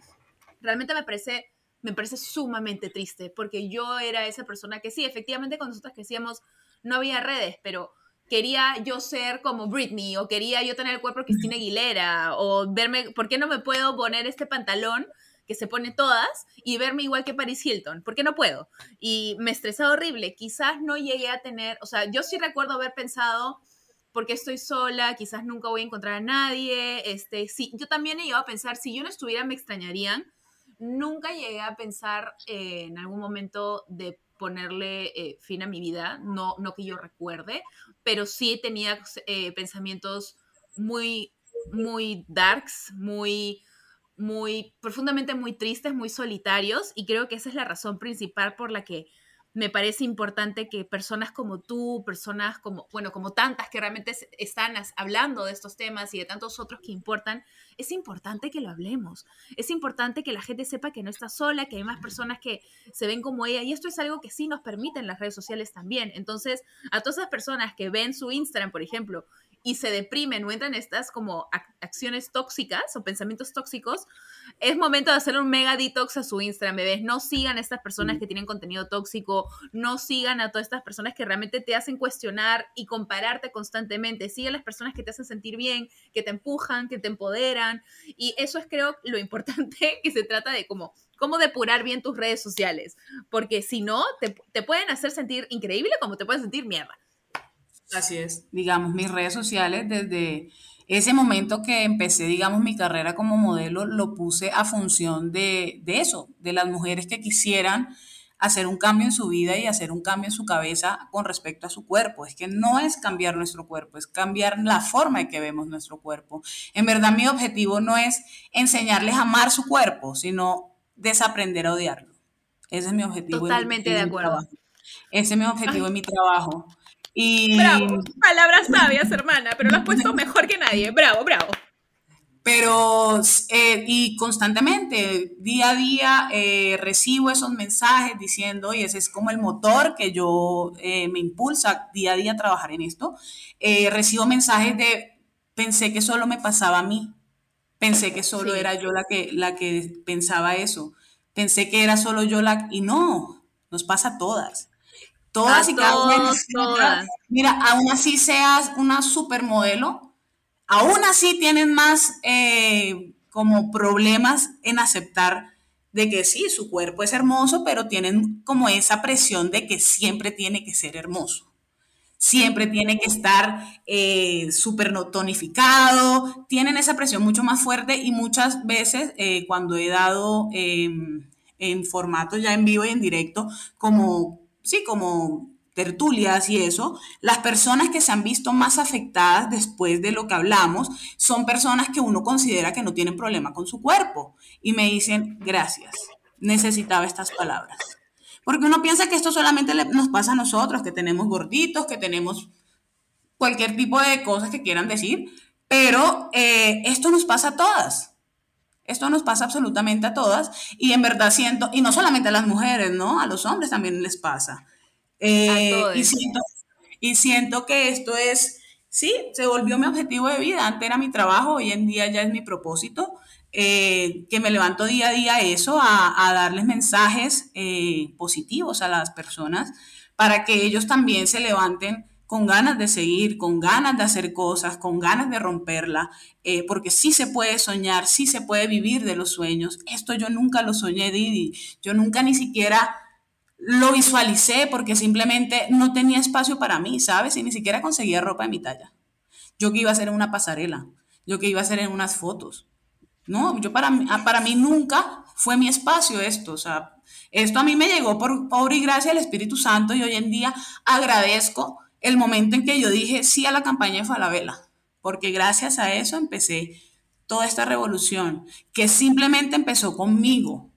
realmente me parece me parece sumamente triste, porque yo era esa persona que sí, efectivamente con nosotros que no había redes, pero quería yo ser como Britney, o quería yo tener el cuerpo de Cristina Aguilera, o verme, ¿por qué no me puedo poner este pantalón que se pone todas y verme igual que Paris Hilton? ¿Por qué no puedo? Y me estresaba horrible, quizás no llegué a tener, o sea, yo sí recuerdo haber pensado, porque estoy sola, quizás nunca voy a encontrar a nadie, este, sí, yo también he llegado a pensar, si yo no estuviera me extrañarían, nunca llegué a pensar en algún momento de ponerle eh, fin a mi vida, no, no que yo recuerde, pero sí tenía eh, pensamientos muy, muy darks, muy, muy, profundamente muy tristes, muy solitarios, y creo que esa es la razón principal por la que me parece importante que personas como tú, personas como, bueno, como tantas que realmente están hablando de estos temas y de tantos otros que importan, es importante que lo hablemos. Es importante que la gente sepa que no está sola, que hay más personas que se ven como ella. Y esto es algo que sí nos permiten las redes sociales también. Entonces, a todas esas personas que ven su Instagram, por ejemplo, y se deprimen o entran en estas como acciones tóxicas o pensamientos tóxicos, es momento de hacer un mega detox a su Instagram, bebés. No sigan a estas personas que tienen contenido tóxico, no sigan a todas estas personas que realmente te hacen cuestionar y compararte constantemente. Sigan a las personas que te hacen sentir bien, que te empujan, que te empoderan. Y eso es creo lo importante que se trata de como cómo depurar bien tus redes sociales, porque si no, te, te pueden hacer sentir increíble como te pueden sentir mierda. Así es. Digamos, mis redes sociales desde ese momento que empecé, digamos, mi carrera como modelo, lo puse a función de, eso, de las mujeres que quisieran hacer un cambio en su vida y hacer un cambio en su cabeza con respecto a su cuerpo. Es que no es cambiar nuestro cuerpo, es cambiar la forma en que vemos nuestro cuerpo. En verdad mi objetivo no es enseñarles a amar su cuerpo, sino desaprender a odiarlo. Ese es mi objetivo. Totalmente de acuerdo. Ese es mi objetivo en mi trabajo. Y... Bravo, palabras sabias, hermana, pero lo has puesto mejor que nadie. Bravo, bravo. Pero, eh, y constantemente, día a día, eh, recibo esos mensajes diciendo, y ese es como el motor que yo eh, me impulsa día a día a trabajar en esto. recibo mensajes de, pensé que solo me pasaba a mí, pensé que solo era yo la que, la que pensaba eso, pensé que era solo yo la, y no, nos pasa a todas. Todas y cada una. Mira, aún así seas una supermodelo, aún así tienen más eh, como problemas en aceptar de que sí, su cuerpo es hermoso, pero tienen como esa presión de que siempre tiene que ser hermoso. Siempre tiene que estar eh, súper tonificado, tienen esa presión mucho más fuerte y muchas veces eh, cuando he dado em, en formato ya en vivo y en directo, como, sí, como tertulias y eso, las personas que se han visto más afectadas después de lo que hablamos son personas que uno considera que no tienen problema con su cuerpo y me dicen, gracias, necesitaba estas palabras. Porque uno piensa que esto solamente nos pasa a nosotros, que tenemos gorditos, que tenemos cualquier tipo de cosas que quieran decir, pero eh, esto nos pasa a todas. Esto nos pasa absolutamente a todas y en verdad siento, y no solamente a las mujeres, ¿no? A los hombres también les pasa. Eh, y, siento, y siento que esto es, sí, se volvió mi objetivo de vida. Antes era mi trabajo, hoy en día ya es mi propósito. Eh, que me levanto día a día eso, a, darles mensajes eh, positivos a las personas para que ellos también se levanten con ganas de seguir, con ganas de hacer cosas, con ganas de romperla, porque sí se puede soñar, sí se puede vivir de los sueños. Esto yo nunca lo soñé, Didi. Yo nunca ni siquiera lo visualicé porque simplemente no tenía espacio para mí, ¿sabes? Y ni siquiera conseguía ropa de mi talla. Yo que iba a hacer en una pasarela, yo que iba a hacer en unas fotos. No, yo para, ah, para mí nunca fue mi espacio esto, o sea, esto a mí me llegó por obra y gracia del Espíritu Santo y hoy en día agradezco el momento en que yo dije sí a la campaña de Falabella, porque gracias a eso empecé toda esta revolución que simplemente empezó conmigo,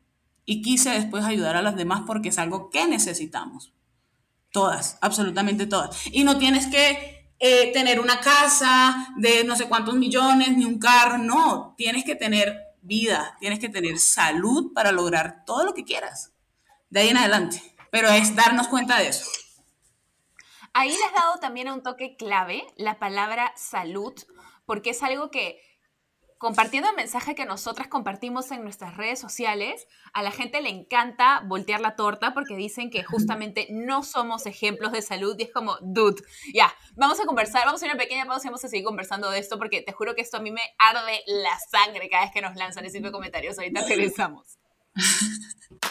y quise después ayudar a las demás porque es algo que necesitamos. Todas, absolutamente todas. Y no tienes que eh, tener una casa de no sé cuántos millones, ni un carro, no, tienes que tener vida, tienes que tener salud para lograr todo lo que quieras. De ahí en adelante. Pero es darnos cuenta de eso. Ahí le has dado también un toque clave la palabra salud, porque es algo que compartiendo el mensaje que nosotras compartimos en nuestras redes sociales, a la gente le encanta voltear la torta porque dicen que justamente no somos ejemplos de salud y es como, dude, ya, vamos a conversar, vamos a hacer una pequeña pausa y vamos a seguir conversando de esto porque te juro que esto a mí me arde la sangre cada vez que nos lanzan ese tipo de comentarios. Ahorita regresamos.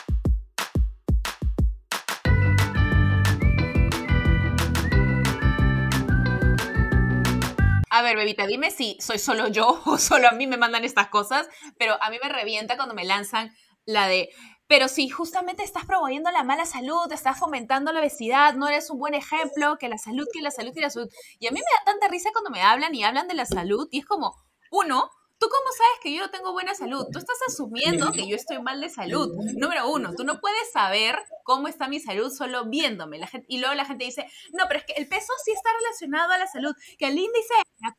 A ver, bebita, dime si soy solo yo o solo a mí me mandan estas cosas, pero a mí me revienta cuando me lanzan la de, pero si justamente estás promoviendo la mala salud, estás fomentando la obesidad, no eres un buen ejemplo, que la salud, que la salud, que la salud. Y a mí me da tanta risa cuando me hablan y hablan de la salud y es como, uno, ¿Tú cómo sabes que yo no tengo buena salud? Tú estás asumiendo que yo estoy mal de salud. Número uno, tú no puedes saber cómo está mi salud solo viéndome. La gente, y luego la gente dice, no, pero es que el peso sí está relacionado a la salud, que el índice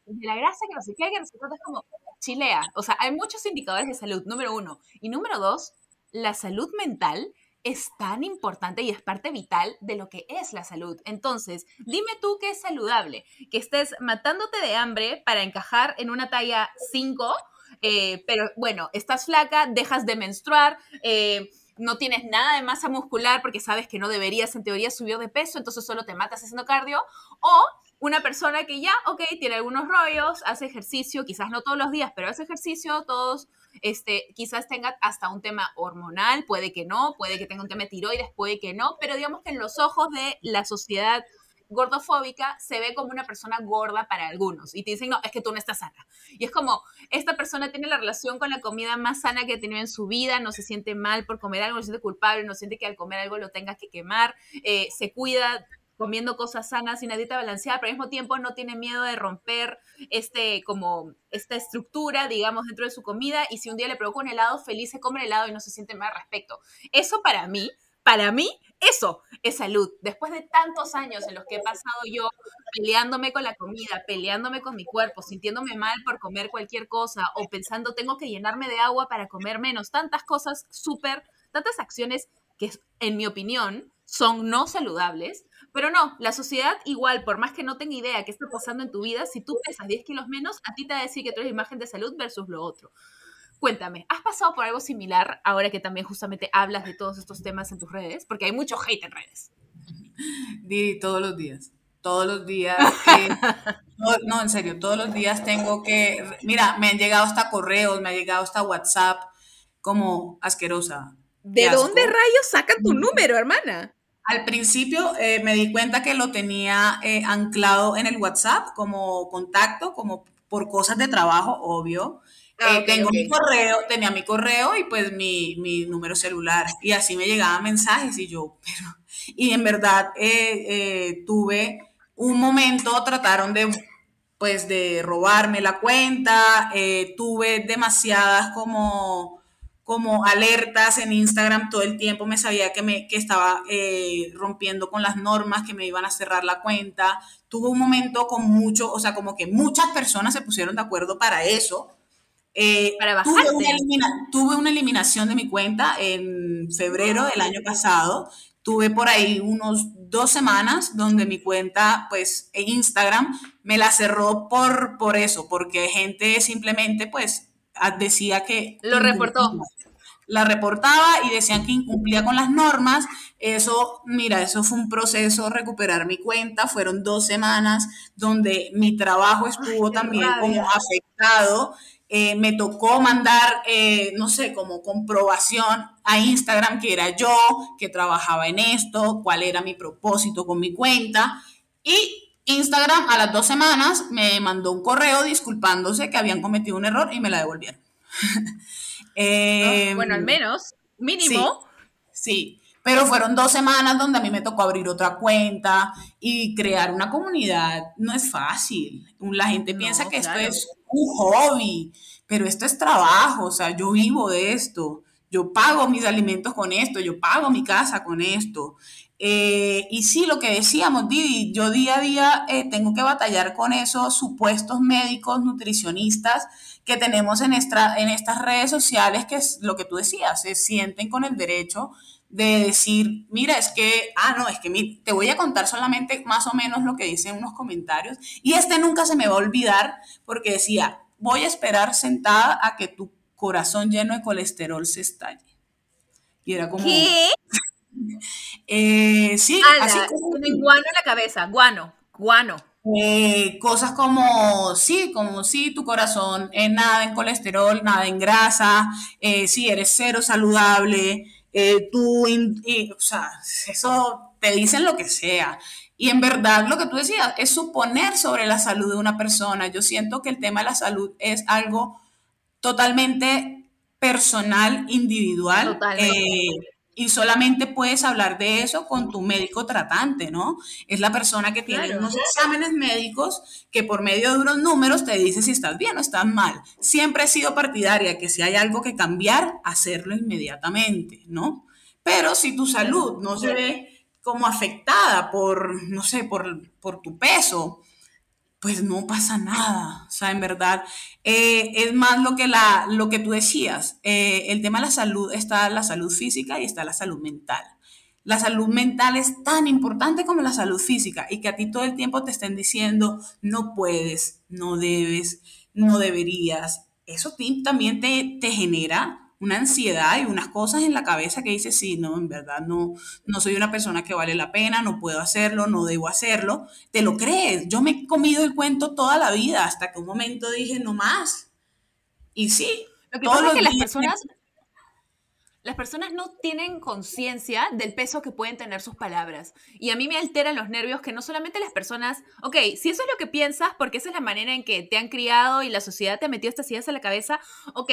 de la grasa, que no sé qué, que no sé es como chilea. O sea, hay muchos indicadores de salud, número uno. Y número dos, la salud mental es tan importante y es parte vital de lo que es la salud. Entonces, dime tú qué es saludable, que estés matándote de hambre para encajar en una talla 5, eh, pero bueno, estás flaca, dejas de menstruar, eh, no tienes nada de masa muscular porque sabes que no deberías en teoría subir de peso, entonces solo te matas haciendo cardio, o una persona que ya, ok, tiene algunos rollos, hace ejercicio, quizás no todos los días, pero hace ejercicio todos este, quizás tenga hasta un tema hormonal, puede que no, puede que tenga un tema de tiroides, puede que no, pero digamos que en los ojos de la sociedad gordofóbica se ve como una persona gorda para algunos y te dicen, no, es que tú no estás sana. Y es como, esta persona tiene la relación con la comida más sana que ha tenido en su vida, no se siente mal por comer algo, no se siente culpable, no siente que al comer algo lo tenga que quemar, eh, se cuida comiendo cosas sanas y una dieta balanceada, pero al mismo tiempo no tiene miedo de romper este, como, esta estructura, digamos, dentro de su comida, y si un día le provoca un helado, feliz se come el helado y no se siente mal al respecto. Eso para mí, para mí, eso es salud. Después de tantos años en los que he pasado yo peleándome con la comida, peleándome con mi cuerpo, sintiéndome mal por comer cualquier cosa o pensando tengo que llenarme de agua para comer menos, tantas cosas súper, tantas acciones que en mi opinión son no saludables, pero no, la sociedad igual, por más que no tenga idea qué está pasando en tu vida, si tú pesas 10 kilos menos, a ti te va a decir que tú eres imagen de salud versus lo otro. Cuéntame, ¿has pasado por algo similar ahora que también justamente hablas de todos estos temas en tus redes? Porque hay mucho hate en redes. Di, todos los días. Todos los días. no, en serio, todos los días tengo que. Mira, me han llegado hasta correos, me ha llegado hasta WhatsApp, como asquerosa. ¿De dónde rayos sacan tu número, hermana? Al principio eh, me di cuenta que lo tenía eh, anclado en el WhatsApp como contacto, como por cosas de trabajo, obvio. Ah, eh, tengo mi correo, tenía mi correo y pues mi, mi, número celular. Y así me llegaban mensajes y yo, pero... Y en verdad tuve un momento, trataron de pues de robarme la cuenta, tuve demasiadas como, como alertas en Instagram todo el tiempo, me sabía que, me, que estaba rompiendo con las normas, que me iban a cerrar la cuenta. Tuve un momento con mucho, o sea, como que muchas personas se pusieron de acuerdo para eso eh, Para tuve, una tuve una eliminación de mi cuenta en febrero del año pasado. Tuve por ahí unos dos semanas donde mi cuenta, pues, en Instagram me la cerró por, por eso, porque gente simplemente, pues, decía que... Lo reportó. La reportaba y decían que incumplía con las normas. Eso, mira, eso fue un proceso, recuperar mi cuenta. Fueron dos semanas donde mi trabajo estuvo también como afectado. Eh, me tocó mandar, eh, no sé, como comprobación a Instagram que era yo, que trabajaba en esto, cuál era mi propósito con mi cuenta. Y Instagram a las dos semanas me mandó un correo disculpándose que habían cometido un error y me la devolvieron. Eh, bueno, al menos, mínimo. sí, pero fueron dos semanas donde a mí me tocó abrir otra cuenta y crear una comunidad. No es fácil. La gente piensa que esto es un hobby, pero esto es trabajo, o sea, yo vivo de esto, yo pago mis alimentos con esto, yo pago mi casa con esto. Eh, y sí, lo que decíamos, Didi, yo día a día eh, tengo que batallar con esos supuestos médicos, nutricionistas que tenemos en, estas redes sociales, que es lo que tú decías, se sienten con el derecho de decir, mira, es que, ah, no, es que te voy a contar solamente más o menos lo que dicen unos comentarios. Y este nunca se me va a olvidar porque decía, voy a esperar sentada a que tu corazón lleno de colesterol se estalle. Y era como... ¿Qué? Eh, sí, así como... guano en la cabeza, guano, guano. Eh, cosas como, sí, como sí, tu corazón, es nada en colesterol, nada en grasa, eh, sí, eres cero saludable, eh, tú, o sea, eso te dicen lo que sea. Y en verdad lo que tú decías es suponer sobre la salud de una persona. Yo siento que el tema de la salud es algo totalmente personal, individual. Eh, y solamente puedes hablar de eso con tu médico tratante, ¿no? Es la persona que tiene unos exámenes médicos que por medio de unos números te dice si estás bien o estás mal. Siempre he sido partidaria que si hay algo que cambiar, hacerlo inmediatamente, ¿no? Pero si tu salud no se ve como afectada por, no sé, por, por tu peso, pues no pasa nada. O sea, en verdad, eh, es más lo que, la, lo que tú decías. Eh, el tema de la salud está la salud física y está la salud mental. La salud mental es tan importante como la salud física y que a ti todo el tiempo te estén diciendo, no puedes, no debes, no deberías. Eso también te, te genera una ansiedad y unas cosas en la cabeza que dice, sí, no, en verdad no, no soy una persona que vale la pena, no puedo hacerlo, no debo hacerlo. Te lo crees. Yo me he comido el cuento toda la vida hasta que un momento dije, no más. Y sí. Lo que pasa es que las personas... las personas no tienen conciencia del peso que pueden tener sus palabras. Y a mí me alteran los nervios que no solamente las personas, ok, si eso es lo que piensas, porque esa es la manera en que te han criado y la sociedad te ha metido estas ideas en la cabeza, ok,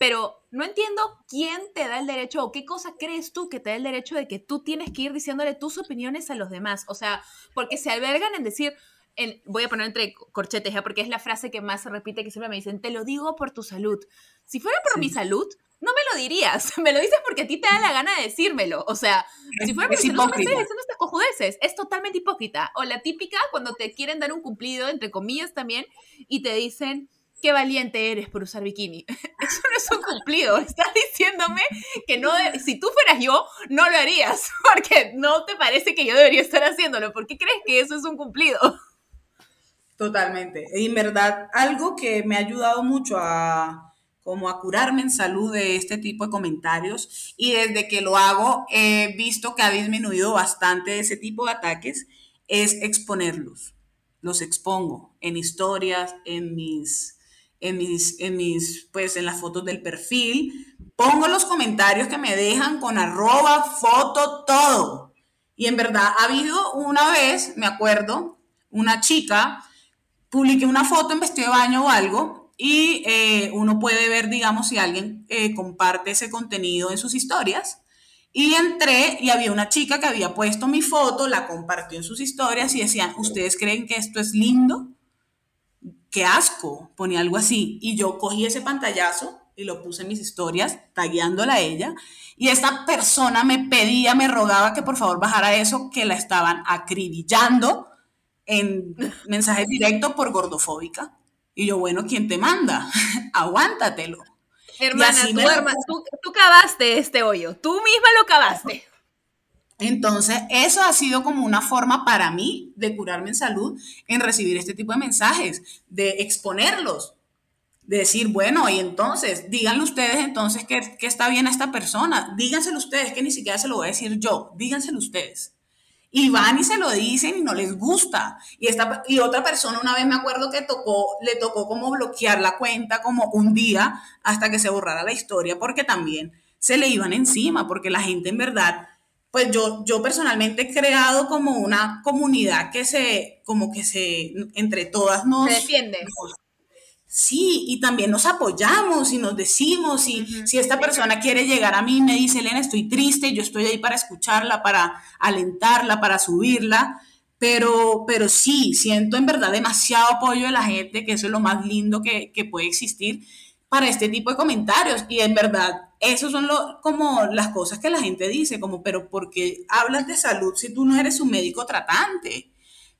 pero no entiendo quién te da el derecho o qué cosa crees tú que te da el derecho de que tú tienes que ir diciéndole tus opiniones a los demás. O sea, porque se albergan en decir, en, voy a poner entre corchetes ya, porque es la frase que más se repite, que siempre me dicen, te lo digo por tu salud. Si fuera por mi salud, no me lo dirías. Me lo dices porque a ti te da la gana de decírmelo. O sea, si fuera porque no me diciendo estas cojudeces. Es totalmente hipócrita. O la típica cuando te quieren dar un cumplido, entre comillas también, y te dicen, qué valiente eres por usar bikini. Eso no es un cumplido. Estás diciéndome que no, si tú fueras yo, no lo harías. Porque no te parece que yo debería estar haciéndolo. ¿Por qué crees que eso es un cumplido? Totalmente. Y en verdad, algo que me ha ayudado mucho a como a curarme en salud de este tipo de comentarios y desde que lo hago he visto que ha disminuido bastante ese tipo de ataques, es exponerlos. Los expongo en historias, en mis, en mis, en mis, pues en las fotos del perfil. Pongo los comentarios que me dejan con arroba, foto, todo. Y en verdad ha habido una vez, me acuerdo, una chica, publiqué una foto en vestido de baño o algo y eh, uno puede ver, digamos, si alguien eh, comparte ese contenido en sus historias. Y entré y había una chica que había puesto mi foto, la compartió en sus historias y decían, ¿ustedes creen que esto es lindo? ¡Qué asco! Ponía algo así. Y yo cogí ese pantallazo y lo puse en mis historias, tagueándola a ella. Y esta persona me pedía, me rogaba que por favor bajara eso, que la estaban acribillando en mensajes directos por gordofóbica. Y yo, bueno, ¿quién te manda? Aguántatelo. Hermana, tú, tú, cavaste este hoyo, tú misma lo cavaste. Entonces, eso ha sido como una forma para mí de curarme en salud, en recibir este tipo de mensajes, de exponerlos, de decir, bueno, y entonces, díganle ustedes entonces que, que está bien a esta persona, díganselo ustedes, que ni siquiera se lo voy a decir yo, díganselo ustedes. Y van y se lo dicen y no les gusta. Y, esta, y otra persona una vez me acuerdo que tocó, le tocó como bloquear la cuenta como un día hasta que se borrara la historia porque también se le iban encima, porque la gente en verdad, pues yo, yo personalmente he creado como una comunidad que se, como que se, entre todas nos... defiende. Sí, y también nos apoyamos y nos decimos, y si esta persona quiere llegar a mí me dice, Elena, estoy triste, yo estoy ahí para escucharla, para alentarla, para subirla, pero, pero sí, siento en verdad demasiado apoyo de la gente, que eso es lo más lindo que, puede existir para este tipo de comentarios, y en verdad, eso son lo, como las cosas que la gente dice, como, pero ¿por qué hablas de salud si tú no eres un médico tratante?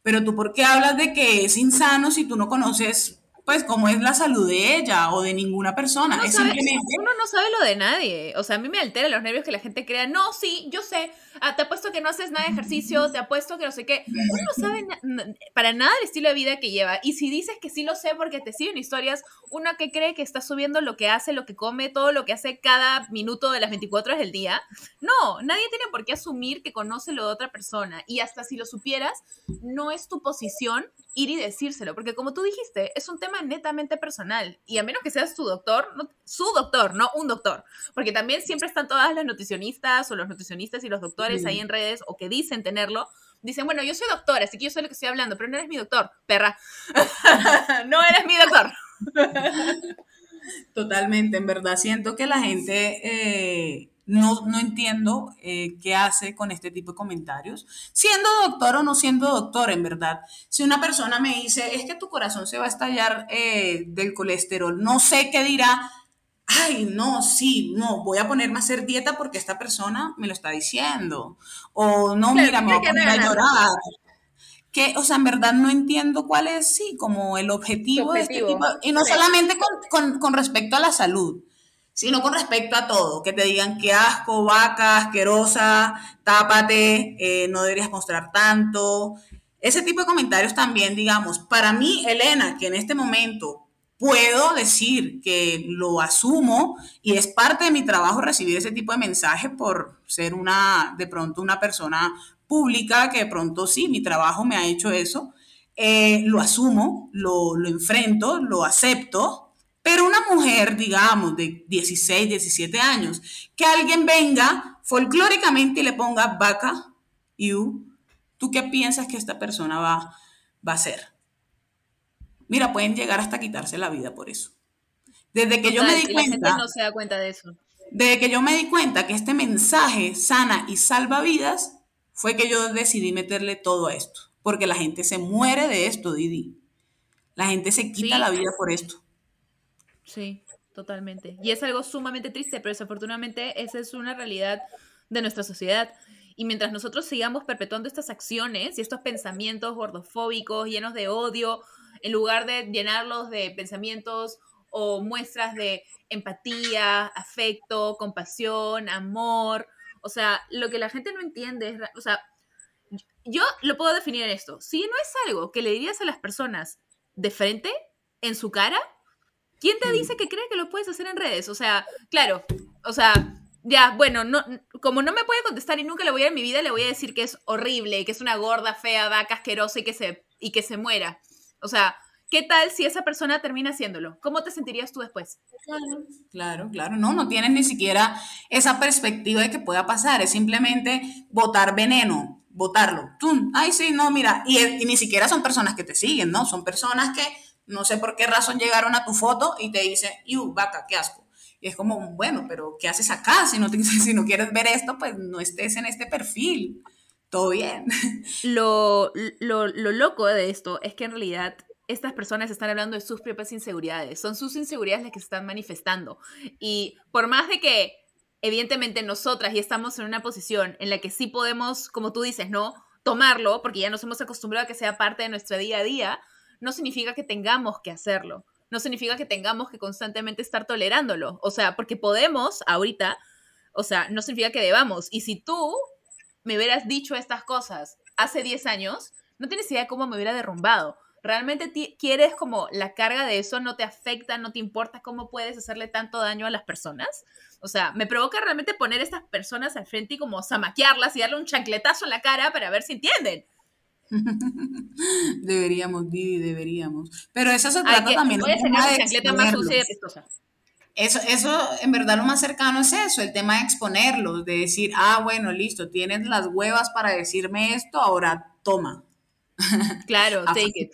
Pero tú, ¿por qué hablas de que es insano si tú no conoces pues cómo es la salud de ella o de ninguna persona. Uno, no sabe lo de nadie. O sea, a mí me altera los nervios que la gente crea, no, sí, yo sé, ah, te apuesto que no haces nada de ejercicio, te apuesto que no sé qué. Uno no sabe para nada el estilo de vida que lleva. Y si dices que sí lo sé porque te siguen historias, uno que cree que está subiendo lo que hace, lo que come, todo lo que hace cada minuto de las 24 horas del día. No, nadie tiene por qué asumir que conoce lo de otra persona. Y hasta si lo supieras, no es tu posición ir y decírselo. Porque como tú dijiste, es un tema netamente personal. Y a menos que seas su doctor, su doctor, no un doctor. Porque también siempre están todas las nutricionistas o los nutricionistas y los doctores ahí en redes o que dicen tenerlo. Dicen, bueno, yo soy doctora, así que yo sé lo que estoy hablando, pero no eres mi doctor, perra. no eres mi doctor. Totalmente, en verdad siento que la gente eh, no, no, entiendo eh, qué hace con este tipo de comentarios. Siendo doctor o no siendo doctor, en verdad. Si una persona me dice, es que tu corazón se va a estallar eh, del colesterol, no sé qué dirá. Ay, no, sí, no, voy a ponerme a hacer dieta porque esta persona me lo está diciendo. O no, mira, me voy a poner a llorar. Que, o sea, en verdad no entiendo cuál es, sí, como el objetivo, de este tipo. Y no solamente con, con, con respecto a la salud sino con respecto a todo, que te digan que asco, vaca, asquerosa, tápate, eh, no deberías mostrar tanto. Ese tipo de comentarios también, digamos, para mí, Elena, que en este momento puedo decir que lo asumo y es parte de mi trabajo recibir ese tipo de mensajes por ser una, de pronto, una persona pública, que de pronto sí, mi trabajo me ha hecho eso, eh, lo asumo, lo, lo enfrento, lo acepto Pero una mujer, digamos, de 16, 17 años, que alguien venga folclóricamente y le ponga vaca, you, ¿tú qué piensas que esta persona va, va a hacer? Mira, pueden llegar hasta quitarse la vida por eso. Desde que yo me di cuenta. La gente no se da cuenta de eso. Desde que yo me di cuenta que este mensaje sana y salva vidas, fue que yo decidí meterle todo a esto. Porque la gente se muere de esto, Didi. La gente se quita la vida por esto. Sí, totalmente. Y es algo sumamente triste, pero desafortunadamente esa es una realidad de nuestra sociedad. Y mientras nosotros sigamos perpetuando estas acciones y estos pensamientos gordofóbicos, llenos de odio, en lugar de llenarlos de pensamientos o muestras de empatía, afecto, compasión, amor. O sea, lo que la gente no entiende es, o sea, yo lo puedo definir en esto. Si no es algo que le dirías a las personas de frente, en su cara, ¿quién te dice que cree que lo puedes hacer en redes? O sea, claro, o sea, ya, bueno, no, como no me puede contestar y nunca le voy a en mi vida, le voy a decir que es horrible, que es una gorda, fea, vaca, asquerosa y que se, y que se muera. O sea, ¿Qué tal si esa persona termina haciéndolo? ¿Cómo te sentirías tú después? Claro, claro, claro. No, no tienes ni siquiera esa perspectiva de que pueda pasar. Es simplemente botar veneno, botarlo. ¡Tum! Ay, sí, no, mira. Y, ni siquiera son personas que te siguen, ¿no? Son personas que no sé por qué razón llegaron a tu foto y te dicen, ¡Yu, vaca, qué asco! Y es como, bueno, pero ¿qué haces acá? Si no, si no quieres ver esto, pues no estés en este perfil. Todo bien. Lo, lo, lo loco de esto es que en realidad estas personas están hablando de sus propias inseguridades. Son sus inseguridades las que se están manifestando. Y por más de que, evidentemente, nosotras ya estamos en una posición en la que sí podemos, como tú dices, ¿no? Tomarlo, porque ya nos hemos acostumbrado a que sea parte de nuestro día a día, no significa que tengamos que hacerlo. No significa que tengamos que constantemente estar tolerándolo. O sea, porque podemos ahorita, o sea, no significa que debamos. Y si tú me hubieras dicho estas cosas hace 10 años, no tienes idea de cómo me hubiera derrumbado realmente quieres como la carga de eso, no te afecta, no te importa cómo puedes hacerle tanto daño a las personas. O sea, me provoca realmente poner a estas personas al frente y como zamaquearlas y darle un chancletazo en la cara para ver si entienden. deberíamos, Didi, deberíamos. Pero eso se trata también de chancleta más sucia y Eso, eso, en verdad, lo más cercano es eso, el tema de exponerlos, de decir, ah, bueno, listo, tienes las huevas para decirme esto, ahora toma, Claro, take it.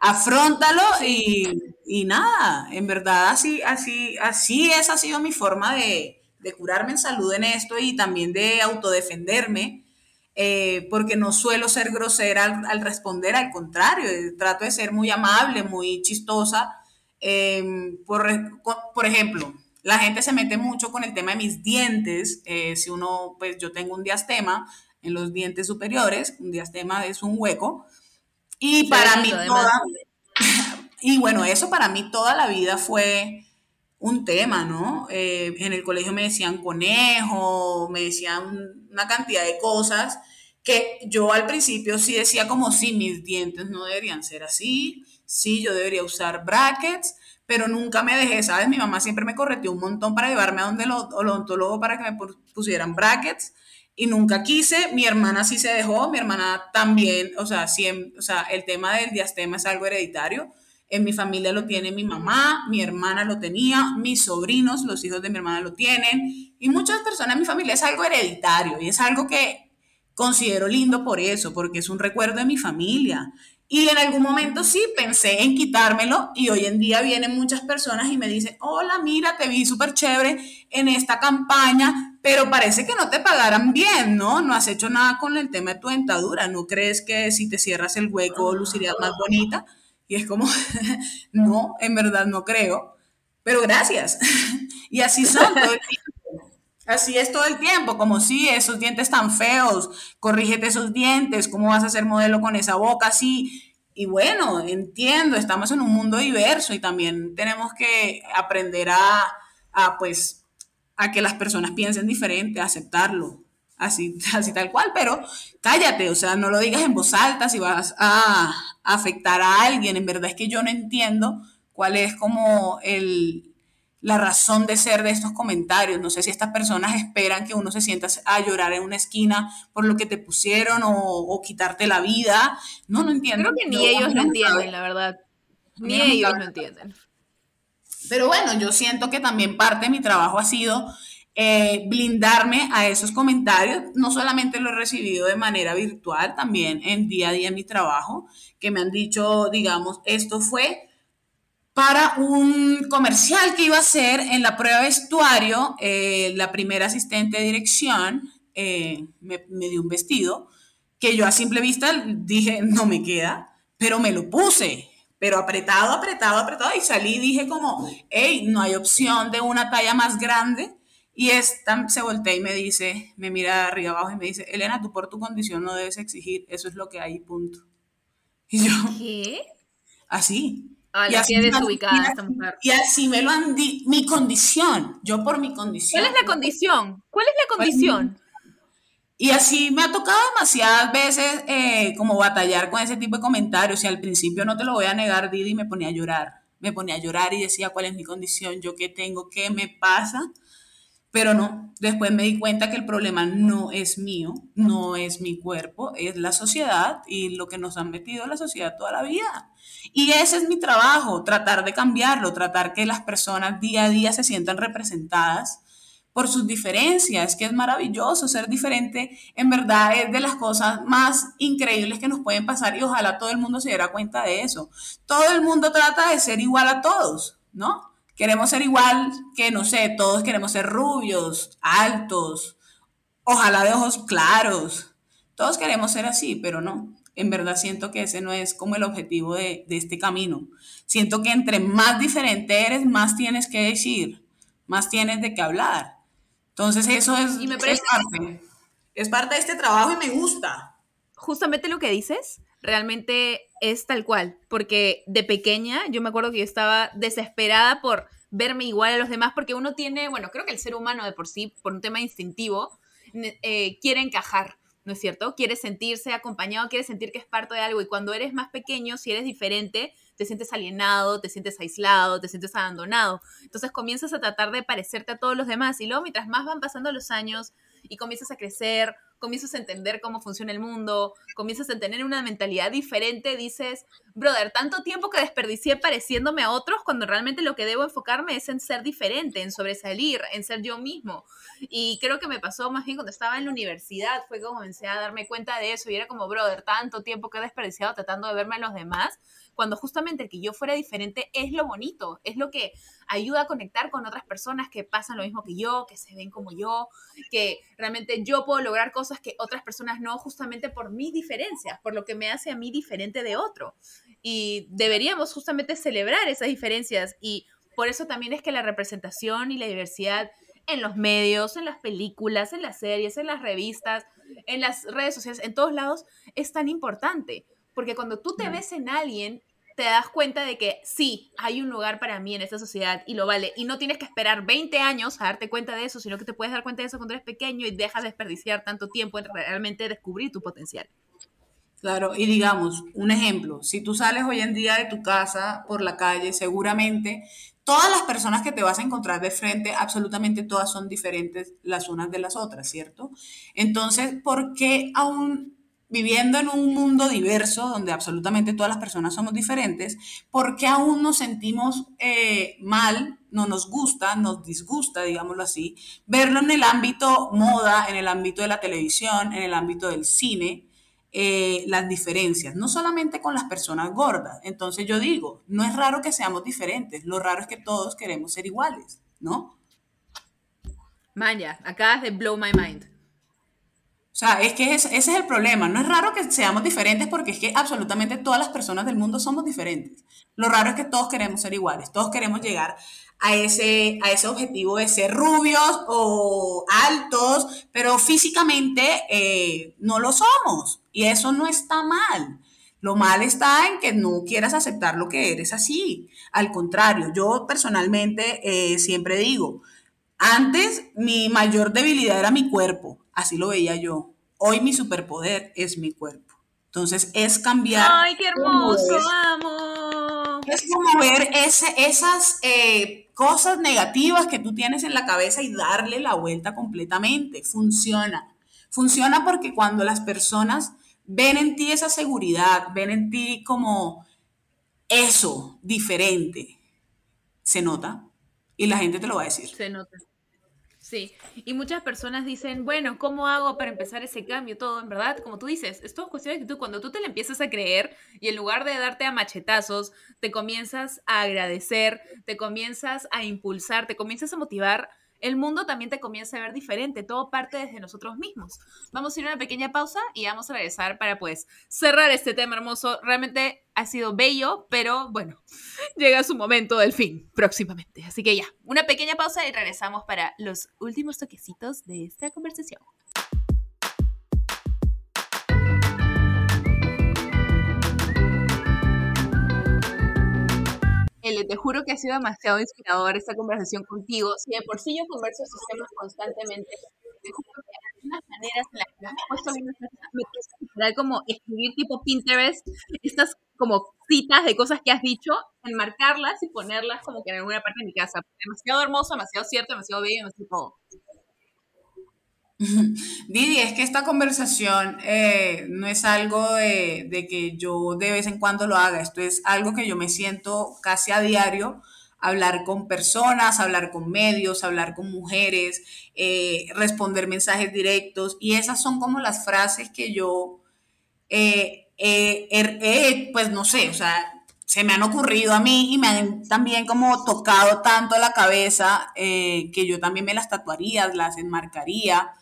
Afrontalo y, nada, en verdad así, así, así esa ha sido mi forma de, curarme en salud en esto y también de autodefenderme, eh, porque no suelo ser grosera al, responder, al contrario, trato de ser muy amable, muy chistosa. Em, por, por, ejemplo, la gente se mete mucho con el tema de mis dientes. Eh, si uno, pues yo tengo un diastema, en los dientes superiores, un diastema es un hueco, y para mí toda, y bueno, eso para mí toda la vida fue un tema, ¿no? Eh, en el colegio me decían conejo, me decían una cantidad de cosas que yo al principio sí decía como si mis dientes no deberían ser así, sí, yo debería usar brackets, pero nunca me dejé, ¿sabes? Mi mamá siempre me correteó un montón para llevarme a donde el odontólogo para que me pusieran brackets y nunca quise. Mi hermana sí se dejó, mi hermana también, o sea, siempre, o sea, el tema del diastema es algo hereditario. En mi familia lo tiene mi mamá, mi hermana lo tenía, mis sobrinos, los hijos de mi hermana lo tienen, y muchas personas en mi familia es algo hereditario y es algo que considero lindo por eso, porque es un recuerdo de mi familia. Y en algún momento sí pensé en quitármelo y hoy en día vienen muchas personas y me dicen, hola, mira, te vi súper chévere en esta campaña, pero parece que no te pagaran bien, ¿no? No has hecho nada con el tema de tu dentadura, ¿no crees que si te cierras el hueco lucirías más bonita? Y es como, no, en verdad no creo, pero gracias. y así son todo el tiempo. Así es todo el tiempo, como si esos dientes tan feos, corrígete esos dientes, ¿cómo vas a ser modelo con esa boca así? Y bueno, entiendo, estamos en un mundo diverso y también tenemos que aprender a, a pues, a que las personas piensen diferente, aceptarlo, así, así tal cual, pero cállate, o sea, no lo digas en voz alta si vas a, afectar a alguien. En verdad es que yo no entiendo cuál es como el, la razón de ser de estos comentarios. No sé si estas personas esperan que uno se sienta a llorar en una esquina por lo que te pusieron o, quitarte la vida. No, no entiendo. Creo que ni ellos lo entienden, la verdad. Ni ellos lo entienden. Pero bueno, yo siento que también parte de mi trabajo ha sido eh, blindarme a esos comentarios. No solamente lo he recibido de manera virtual, también en día a día en mi trabajo, que me han dicho, digamos, esto fue para un comercial que iba a hacer en la prueba de vestuario, eh, la primera asistente de dirección eh, me, me, dio un vestido que yo a simple vista dije, no me queda, pero me lo puse, pero apretado, apretado, apretado, y salí y dije como, hey, no hay opción de una talla más grande. Y esta se voltea y me dice, me mira arriba abajo y me dice, Elena, tú por tu condición no debes exigir, eso es lo que hay, punto. Y yo, ¿qué? Así. Ah, y, así desubicada esta mujer. y así me lo han dicho, mi condición, yo por mi condición. ¿Cuál es la condición? ¿Cuál es la condición? Y así me ha tocado demasiadas veces eh, como batallar con ese tipo de comentarios. Y al principio no te lo voy a negar, Didi, me ponía a llorar. Me ponía a llorar y decía cuál es mi condición, yo qué tengo, qué me pasa. Pero no, después me di cuenta que el problema no es mío, no es mi cuerpo, es la sociedad y lo que nos han metido en la sociedad toda la vida. Y ese es mi trabajo, tratar de cambiarlo, tratar que las personas día a día se sientan representadas por sus diferencias, que es maravilloso ser diferente, en verdad es de las cosas más increíbles que nos pueden pasar y ojalá todo el mundo se diera cuenta de eso. Todo el mundo trata de ser igual a todos, ¿no? Queremos ser igual que, no sé, todos queremos ser rubios, altos, ojalá de ojos claros. Todos queremos ser así, pero no. En verdad siento que ese no es como el objetivo de, de este camino. Siento que entre más diferente eres, más tienes que decir, más tienes de qué hablar. Entonces eso es, y me parece... es, parte, es parte de este trabajo y me gusta. Justamente lo que dices, realmente es tal cual, porque de pequeña yo me acuerdo que yo estaba desesperada por verme igual a los demás, porque uno tiene, bueno, creo que el ser humano de por sí, por un tema instintivo, eh, quiere encajar, ¿no es cierto? Quiere sentirse acompañado, quiere sentir que es parte de algo, y cuando eres más pequeño, si eres diferente, te sientes alienado, te sientes aislado, te sientes abandonado. Entonces comienzas a tratar de parecerte a todos los demás, y luego mientras más van pasando los años y comienzas a crecer, comienzas a entender cómo funciona el mundo, comienzas a tener una mentalidad diferente, dices, brother, tanto tiempo que desperdicié pareciéndome a otros cuando realmente lo que debo enfocarme es en ser diferente, en sobresalir, en ser yo mismo. Y creo que me pasó más bien cuando estaba en la universidad, fue como comencé a darme cuenta de eso y era como, brother, tanto tiempo que he desperdiciado tratando de verme a los demás cuando justamente el que yo fuera diferente es lo bonito, es lo que ayuda a conectar con otras personas que pasan lo mismo que yo, que se ven como yo, que realmente yo puedo lograr cosas que otras personas no, justamente por mis diferencias, por lo que me hace a mí diferente de otro. Y deberíamos justamente celebrar esas diferencias y por eso también es que la representación y la diversidad en los medios, en las películas, en las series, en las revistas, en las redes sociales, en todos lados, es tan importante. Porque cuando tú te ves en alguien, te das cuenta de que sí, hay un lugar para mí en esta sociedad y lo vale. Y no tienes que esperar 20 años a darte cuenta de eso, sino que te puedes dar cuenta de eso cuando eres pequeño y dejas de desperdiciar tanto tiempo en realmente descubrir tu potencial. Claro, y digamos, un ejemplo, si tú sales hoy en día de tu casa por la calle, seguramente todas las personas que te vas a encontrar de frente, absolutamente todas son diferentes las unas de las otras, ¿cierto? Entonces, ¿por qué aún viviendo en un mundo diverso, donde absolutamente todas las personas somos diferentes, ¿por qué aún nos sentimos eh, mal, no nos gusta, nos disgusta, digámoslo así, verlo en el ámbito moda, en el ámbito de la televisión, en el ámbito del cine? Eh, las diferencias, no solamente con las personas gordas. Entonces yo digo, no es raro que seamos diferentes, lo raro es que todos queremos ser iguales, ¿no? Maya, acabas de blow my mind. O sea, es que ese es el problema. No es raro que seamos diferentes porque es que absolutamente todas las personas del mundo somos diferentes. Lo raro es que todos queremos ser iguales, todos queremos llegar a ese, a ese objetivo de ser rubios o altos, pero físicamente eh, no lo somos. Y eso no está mal. Lo mal está en que no quieras aceptar lo que eres así. Al contrario, yo personalmente eh, siempre digo, antes mi mayor debilidad era mi cuerpo Así lo veía yo. Hoy mi superpoder es mi cuerpo. Entonces es cambiar. ¡Ay, qué hermoso! ¡Amo! Es como ver ese, esas eh, cosas negativas que tú tienes en la cabeza y darle la vuelta completamente. Funciona. Funciona porque cuando las personas ven en ti esa seguridad, ven en ti como eso, diferente, se nota y la gente te lo va a decir. Se nota. Sí, y muchas personas dicen, bueno, ¿cómo hago para empezar ese cambio? Todo, en verdad, como tú dices, es todo cuestión de que tú, cuando tú te le empiezas a creer y en lugar de darte a machetazos, te comienzas a agradecer, te comienzas a impulsar, te comienzas a motivar, el mundo también te comienza a ver diferente, todo parte desde nosotros mismos. Vamos a ir a una pequeña pausa y vamos a regresar para pues cerrar este tema hermoso. Realmente ha sido bello, pero bueno, llega su momento del fin próximamente. Así que ya, una pequeña pausa y regresamos para los últimos toquecitos de esta conversación. Te juro que ha sido demasiado inspirador esta conversación contigo. Si de por sí yo converso estos temas constantemente, te juro que hay unas maneras en las que me he puesto me como escribir tipo Pinterest, estas como citas de cosas que has dicho, enmarcarlas y ponerlas como que en alguna parte de mi casa. Demasiado hermoso, demasiado cierto, demasiado bello, demasiado. Didi, es que esta conversación eh, no es algo de, que yo de vez en cuando lo haga, esto es algo que yo me siento casi a diario, hablar con personas, hablar con medios, hablar con mujeres, eh, responder mensajes directos. Y esas son como las frases que yo, eh, pues no sé, o sea, se me han ocurrido a mí y me han también como tocado tanto la cabeza que yo también me las tatuaría, las enmarcaría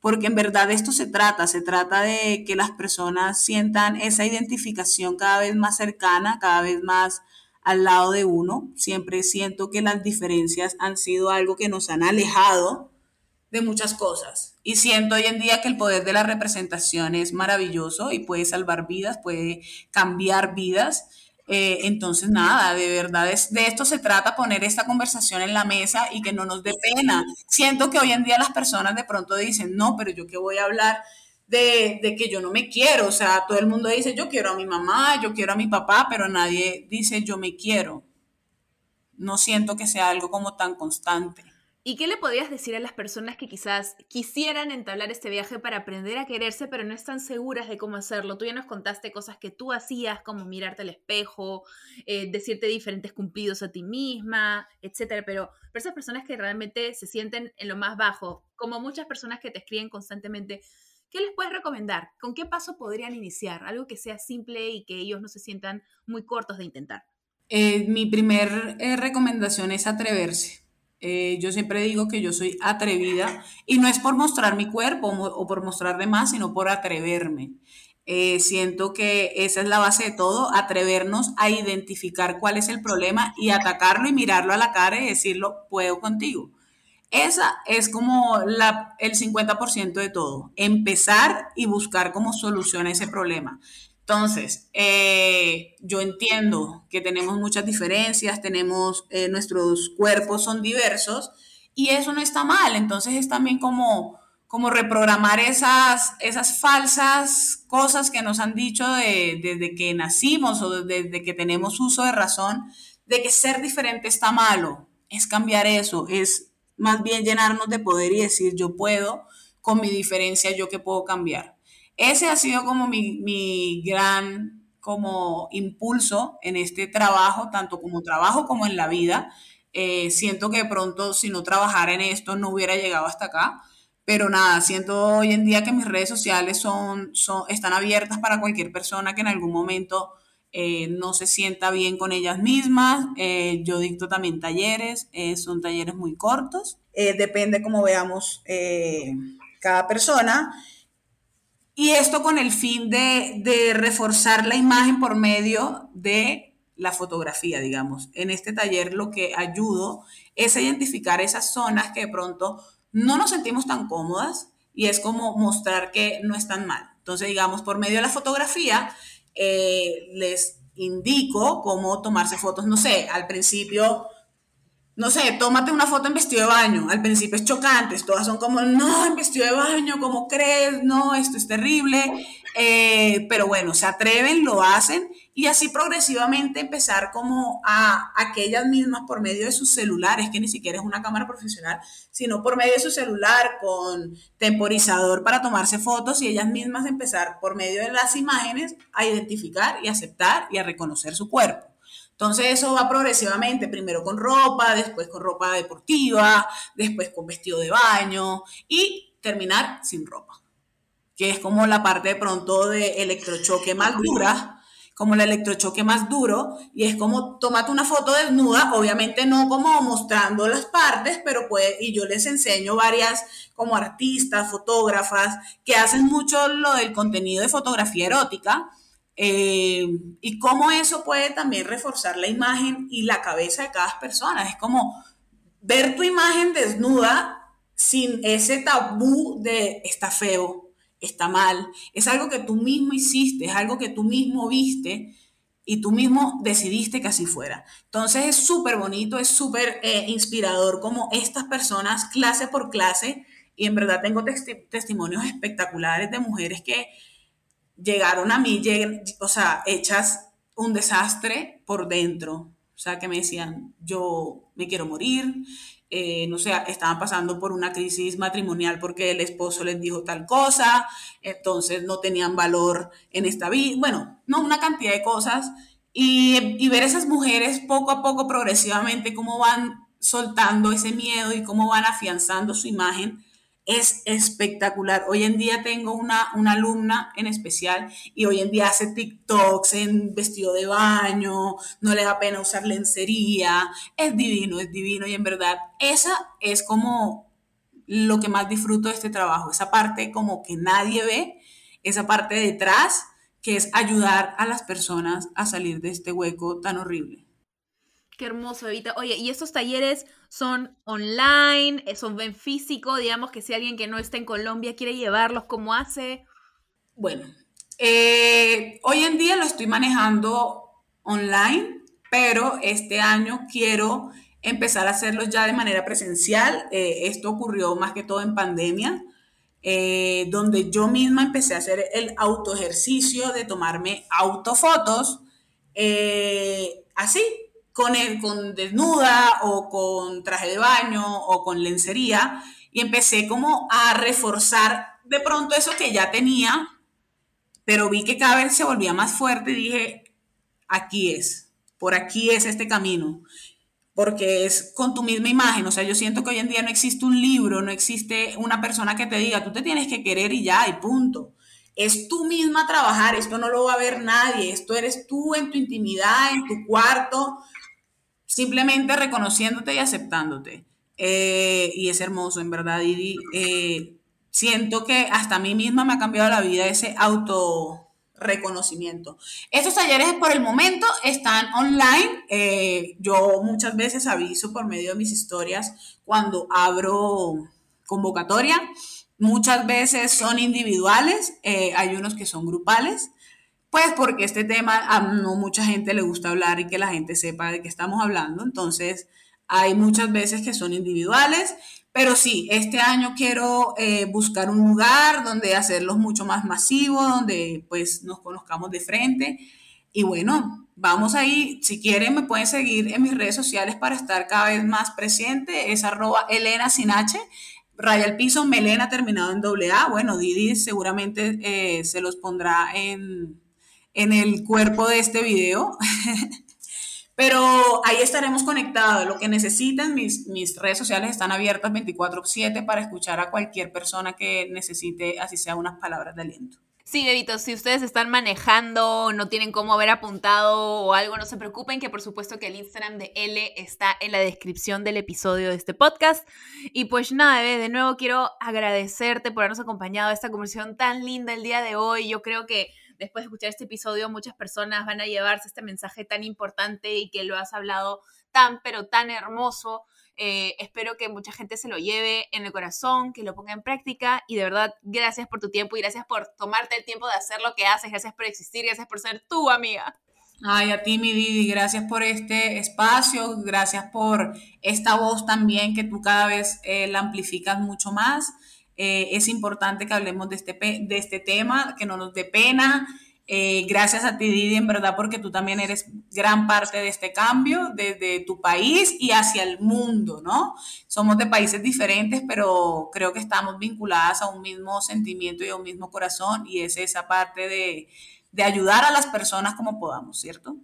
porque en verdad esto se trata, se trata de que las personas sientan esa identificación cada vez más cercana, cada vez más al lado de uno. Siempre siento que las diferencias han sido algo que nos han alejado de muchas cosas. Y siento hoy en día que el poder de la representación es maravilloso y puede salvar vidas, puede cambiar vidas. Eh, entonces, nada, de verdad, es, de esto se trata, poner esta conversación en la mesa y que no nos dé pena. Siento que hoy en día las personas de pronto dicen, no, pero yo qué voy a hablar de, de, que yo no me quiero. O sea, todo el mundo dice, yo quiero a mi mamá, yo quiero a mi papá, pero nadie dice, yo me quiero. No siento que sea algo como tan constante. ¿Y qué le podrías decir a las personas que quizás quisieran entablar este viaje para aprender a quererse, pero no están seguras de cómo hacerlo? Tú ya nos contaste cosas que tú hacías, como mirarte al espejo, eh, decirte diferentes cumplidos a ti misma, etcétera. Pero, pero esas personas que realmente se sienten en lo más bajo, como muchas personas que te escriben constantemente, ¿qué les puedes recomendar? ¿Con qué paso podrían iniciar? Algo que sea simple y que ellos no se sientan muy cortos de intentar. Eh, mi primer eh, recomendación es atreverse eh, yo siempre digo que yo soy atrevida y no es por mostrar mi cuerpo o por mostrar de más, sino por atreverme. Eh, siento que esa es la base de todo, atrevernos a identificar cuál es el problema y atacarlo y mirarlo a la cara y decirlo, puedo contigo. Esa es como la, el 50% de todo, empezar y buscar cómo solución ese problema. Entonces, eh, yo entiendo que tenemos muchas diferencias, tenemos, eh, nuestros cuerpos son diversos y eso no está mal. Entonces es también como, como reprogramar esas, esas falsas cosas que nos han dicho desde que nacimos o desde que tenemos uso de razón, de que ser diferente está malo. Es cambiar eso, es más bien llenarnos de poder y decir yo puedo, con mi diferencia, yo que puedo cambiar. Ese ha sido como mi, gran como impulso en este trabajo, tanto como trabajo como en la vida. Eh, siento que de pronto si no trabajara en esto no hubiera llegado hasta acá. Pero nada, siento hoy en día que mis redes sociales son, son, están abiertas para cualquier persona que en algún momento eh, no se sienta bien con ellas mismas. Eh, yo dicto también talleres, son talleres muy cortos. depende como veamos cada persona. Y esto con el fin de, reforzar la imagen por medio de la fotografía, digamos. En este taller lo que ayudo es a identificar esas zonas que de pronto no nos sentimos tan cómodas y es como mostrar que no están mal. Entonces, digamos, por medio de la fotografía, eh, les indico cómo tomarse fotos, no sé, al principio no sé, tómate una foto en vestido de baño. Al principio es chocante, todas son como, no, en vestido de baño, ¿cómo crees? No, esto es terrible. Eh, pero bueno, se atreven, lo hacen y así progresivamente empezar como a aquellas mismas por medio de sus celulares, que ni siquiera es una cámara profesional, sino por medio de su celular con temporizador para tomarse fotos y ellas mismas empezar por medio de las imágenes a identificar y aceptar y a reconocer su cuerpo. Entonces eso va progresivamente, primero con ropa, después con ropa deportiva, después con vestido de baño y terminar sin ropa, que es como la parte de pronto de electrochoque más dura como el electrochoque más duro y es como tómate una foto desnuda, obviamente no como mostrando las partes, pero puede, y yo les enseño varias como artistas, fotógrafas, que hacen mucho lo del contenido de fotografía erótica. Eh, y cómo eso puede también reforzar la imagen y la cabeza de cada persona. Es como ver tu imagen desnuda sin ese tabú de está feo, está mal, es algo que tú mismo hiciste, es algo que tú mismo viste y tú mismo decidiste que así fuera. Entonces es súper bonito, es súper eh, inspirador como estas personas, clase por clase, y en verdad tengo testimonios espectaculares de mujeres que llegaron a mí, o sea, hechas un desastre por dentro. O sea, que me decían, yo me quiero morir, eh, no sé, estaban pasando por una crisis matrimonial porque el esposo les dijo tal cosa, entonces no tenían valor en esta vida, bueno, no, una cantidad de cosas. Y, y ver esas mujeres poco a poco, progresivamente, cómo van soltando ese miedo y cómo van afianzando su imagen es espectacular. Hoy en día tengo una, una alumna en especial y hoy en día hace TikToks en vestido de baño, no le da pena usar lencería, es divino, es divino y en verdad esa es como lo que más disfruto de este trabajo, esa parte como que nadie ve, esa parte detrás que es ayudar a las personas a salir de este hueco tan horrible. Qué hermoso, Evita. Oye, ¿y estos talleres son online? Eh, ¿Son en físico? Digamos que si alguien que no está en Colombia quiere llevarlos, ¿cómo hace? Bueno, eh, hoy en día lo estoy manejando online, pero este año quiero empezar a hacerlos ya de manera presencial. Eh, esto ocurrió más que todo en pandemia, donde yo misma empecé a hacer el auto ejercicio de tomarme autofotos así, con, el, con desnuda o con traje de baño o con lencería y empecé como a reforzar de pronto eso que ya tenía, pero vi que cada vez se volvía más fuerte y dije, aquí es, por aquí es este camino, porque es con tu misma imagen, o sea, yo siento que hoy en día no existe un libro, no existe una persona que te diga, tú te tienes que querer y ya, y punto. Es tú misma trabajar, esto no lo va a ver nadie, esto eres tú en tu intimidad, en tu cuarto, simplemente reconociéndote y aceptándote. Eh, y es hermoso, en verdad, Didi. Eh, siento que hasta a mí misma me ha cambiado la vida ese auto reconocimiento. Estos talleres por el momento están online. Eh, yo muchas veces aviso por medio de mis historias cuando abro convocatoria. Muchas veces son individuales, hay unos que son grupales. Pues porque este tema a no mucha gente le gusta hablar y que la gente sepa de qué estamos hablando. Entonces, hay muchas veces que son individuales, pero sí, este año quiero eh, buscar un lugar donde hacerlos mucho más masivos, donde pues nos conozcamos de frente. Y bueno, vamos ahí. Si quieren, me pueden seguir en mis redes sociales para estar cada vez más presente. Es arroba Elena Sinache, raya al piso, Melena terminado en doble A. Bueno, Didi seguramente eh, se los pondrá en, en el cuerpo de este video. Pero ahí estaremos conectados. Lo que necesiten, mis, mis redes sociales están abiertas 24/7 para escuchar a cualquier persona que necesite, así sea, unas palabras de aliento. Sí, bebitos, si ustedes están manejando, no tienen cómo haber apuntado o algo, no se preocupen, que por supuesto que el Instagram de L está en la descripción del episodio de este podcast. Y pues nada, de nuevo quiero agradecerte por habernos acompañado a esta conversación tan linda el día de hoy. Yo creo que después de escuchar este episodio, muchas personas van a llevarse este mensaje tan importante y que lo has hablado tan, pero tan hermoso. Eh, espero que mucha gente se lo lleve en el corazón, que lo ponga en práctica y de verdad, gracias por tu tiempo y gracias por tomarte el tiempo de hacer lo que haces, gracias por existir, gracias por ser tu amiga. Ay, a ti, mi Didi, gracias por este espacio, gracias por esta voz también que tú cada vez eh, la amplificas mucho más. Eh, es importante que hablemos de este, de este tema, que no nos dé pena. Eh, gracias a ti, Didi, en verdad, porque tú también eres gran parte de este cambio desde tu país y hacia el mundo, ¿no? Somos de países diferentes, pero creo que estamos vinculadas a un mismo sentimiento y a un mismo corazón y es esa parte de, de ayudar a las personas como podamos, ¿cierto?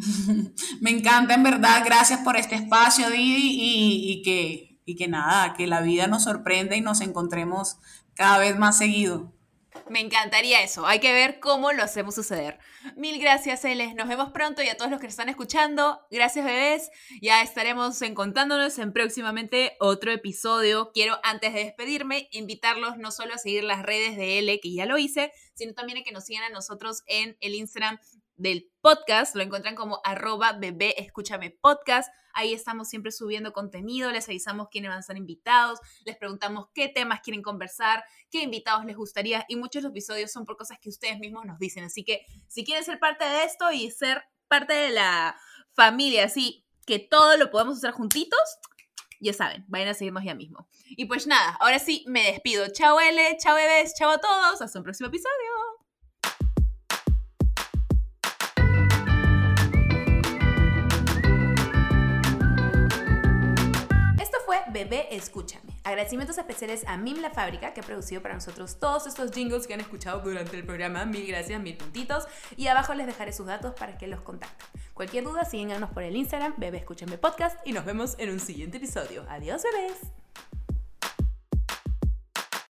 Me encanta, en verdad. Gracias por este espacio, Didi, y, y, que, y que nada, que la vida nos sorprenda y nos encontremos cada vez más seguido. Me encantaría eso. Hay que ver cómo lo hacemos suceder. Mil gracias, Eles. Nos vemos pronto y a todos los que están escuchando. Gracias, bebés. Ya estaremos encontrándonos en próximamente otro episodio. Quiero, antes de despedirme, invitarlos no solo a seguir las redes de L, que ya lo hice, sino también a que nos sigan a nosotros en el Instagram del podcast. Lo encuentran como arroba bebé escúchame podcast. Ahí estamos siempre subiendo contenido, les avisamos quiénes van a ser invitados, les preguntamos qué temas quieren conversar, qué invitados les gustaría y muchos los episodios son por cosas que ustedes mismos nos dicen. Así que si quieren ser parte de esto y ser parte de la familia, así que todo lo podamos hacer juntitos, ya saben, vayan a seguirnos ya mismo. Y pues nada, ahora sí me despido. Chao L, chao bebés, chao a todos, hasta un próximo episodio. Bebé Escúchame. Agradecimientos especiales a Mim La Fábrica, que ha producido para nosotros todos estos jingles que han escuchado durante el programa. Mil gracias, mil puntitos. Y abajo les dejaré sus datos para que los contacten. Cualquier duda, síganos por el Instagram, Bebé Escúchame Podcast, y nos vemos en un siguiente episodio. Adiós, bebés.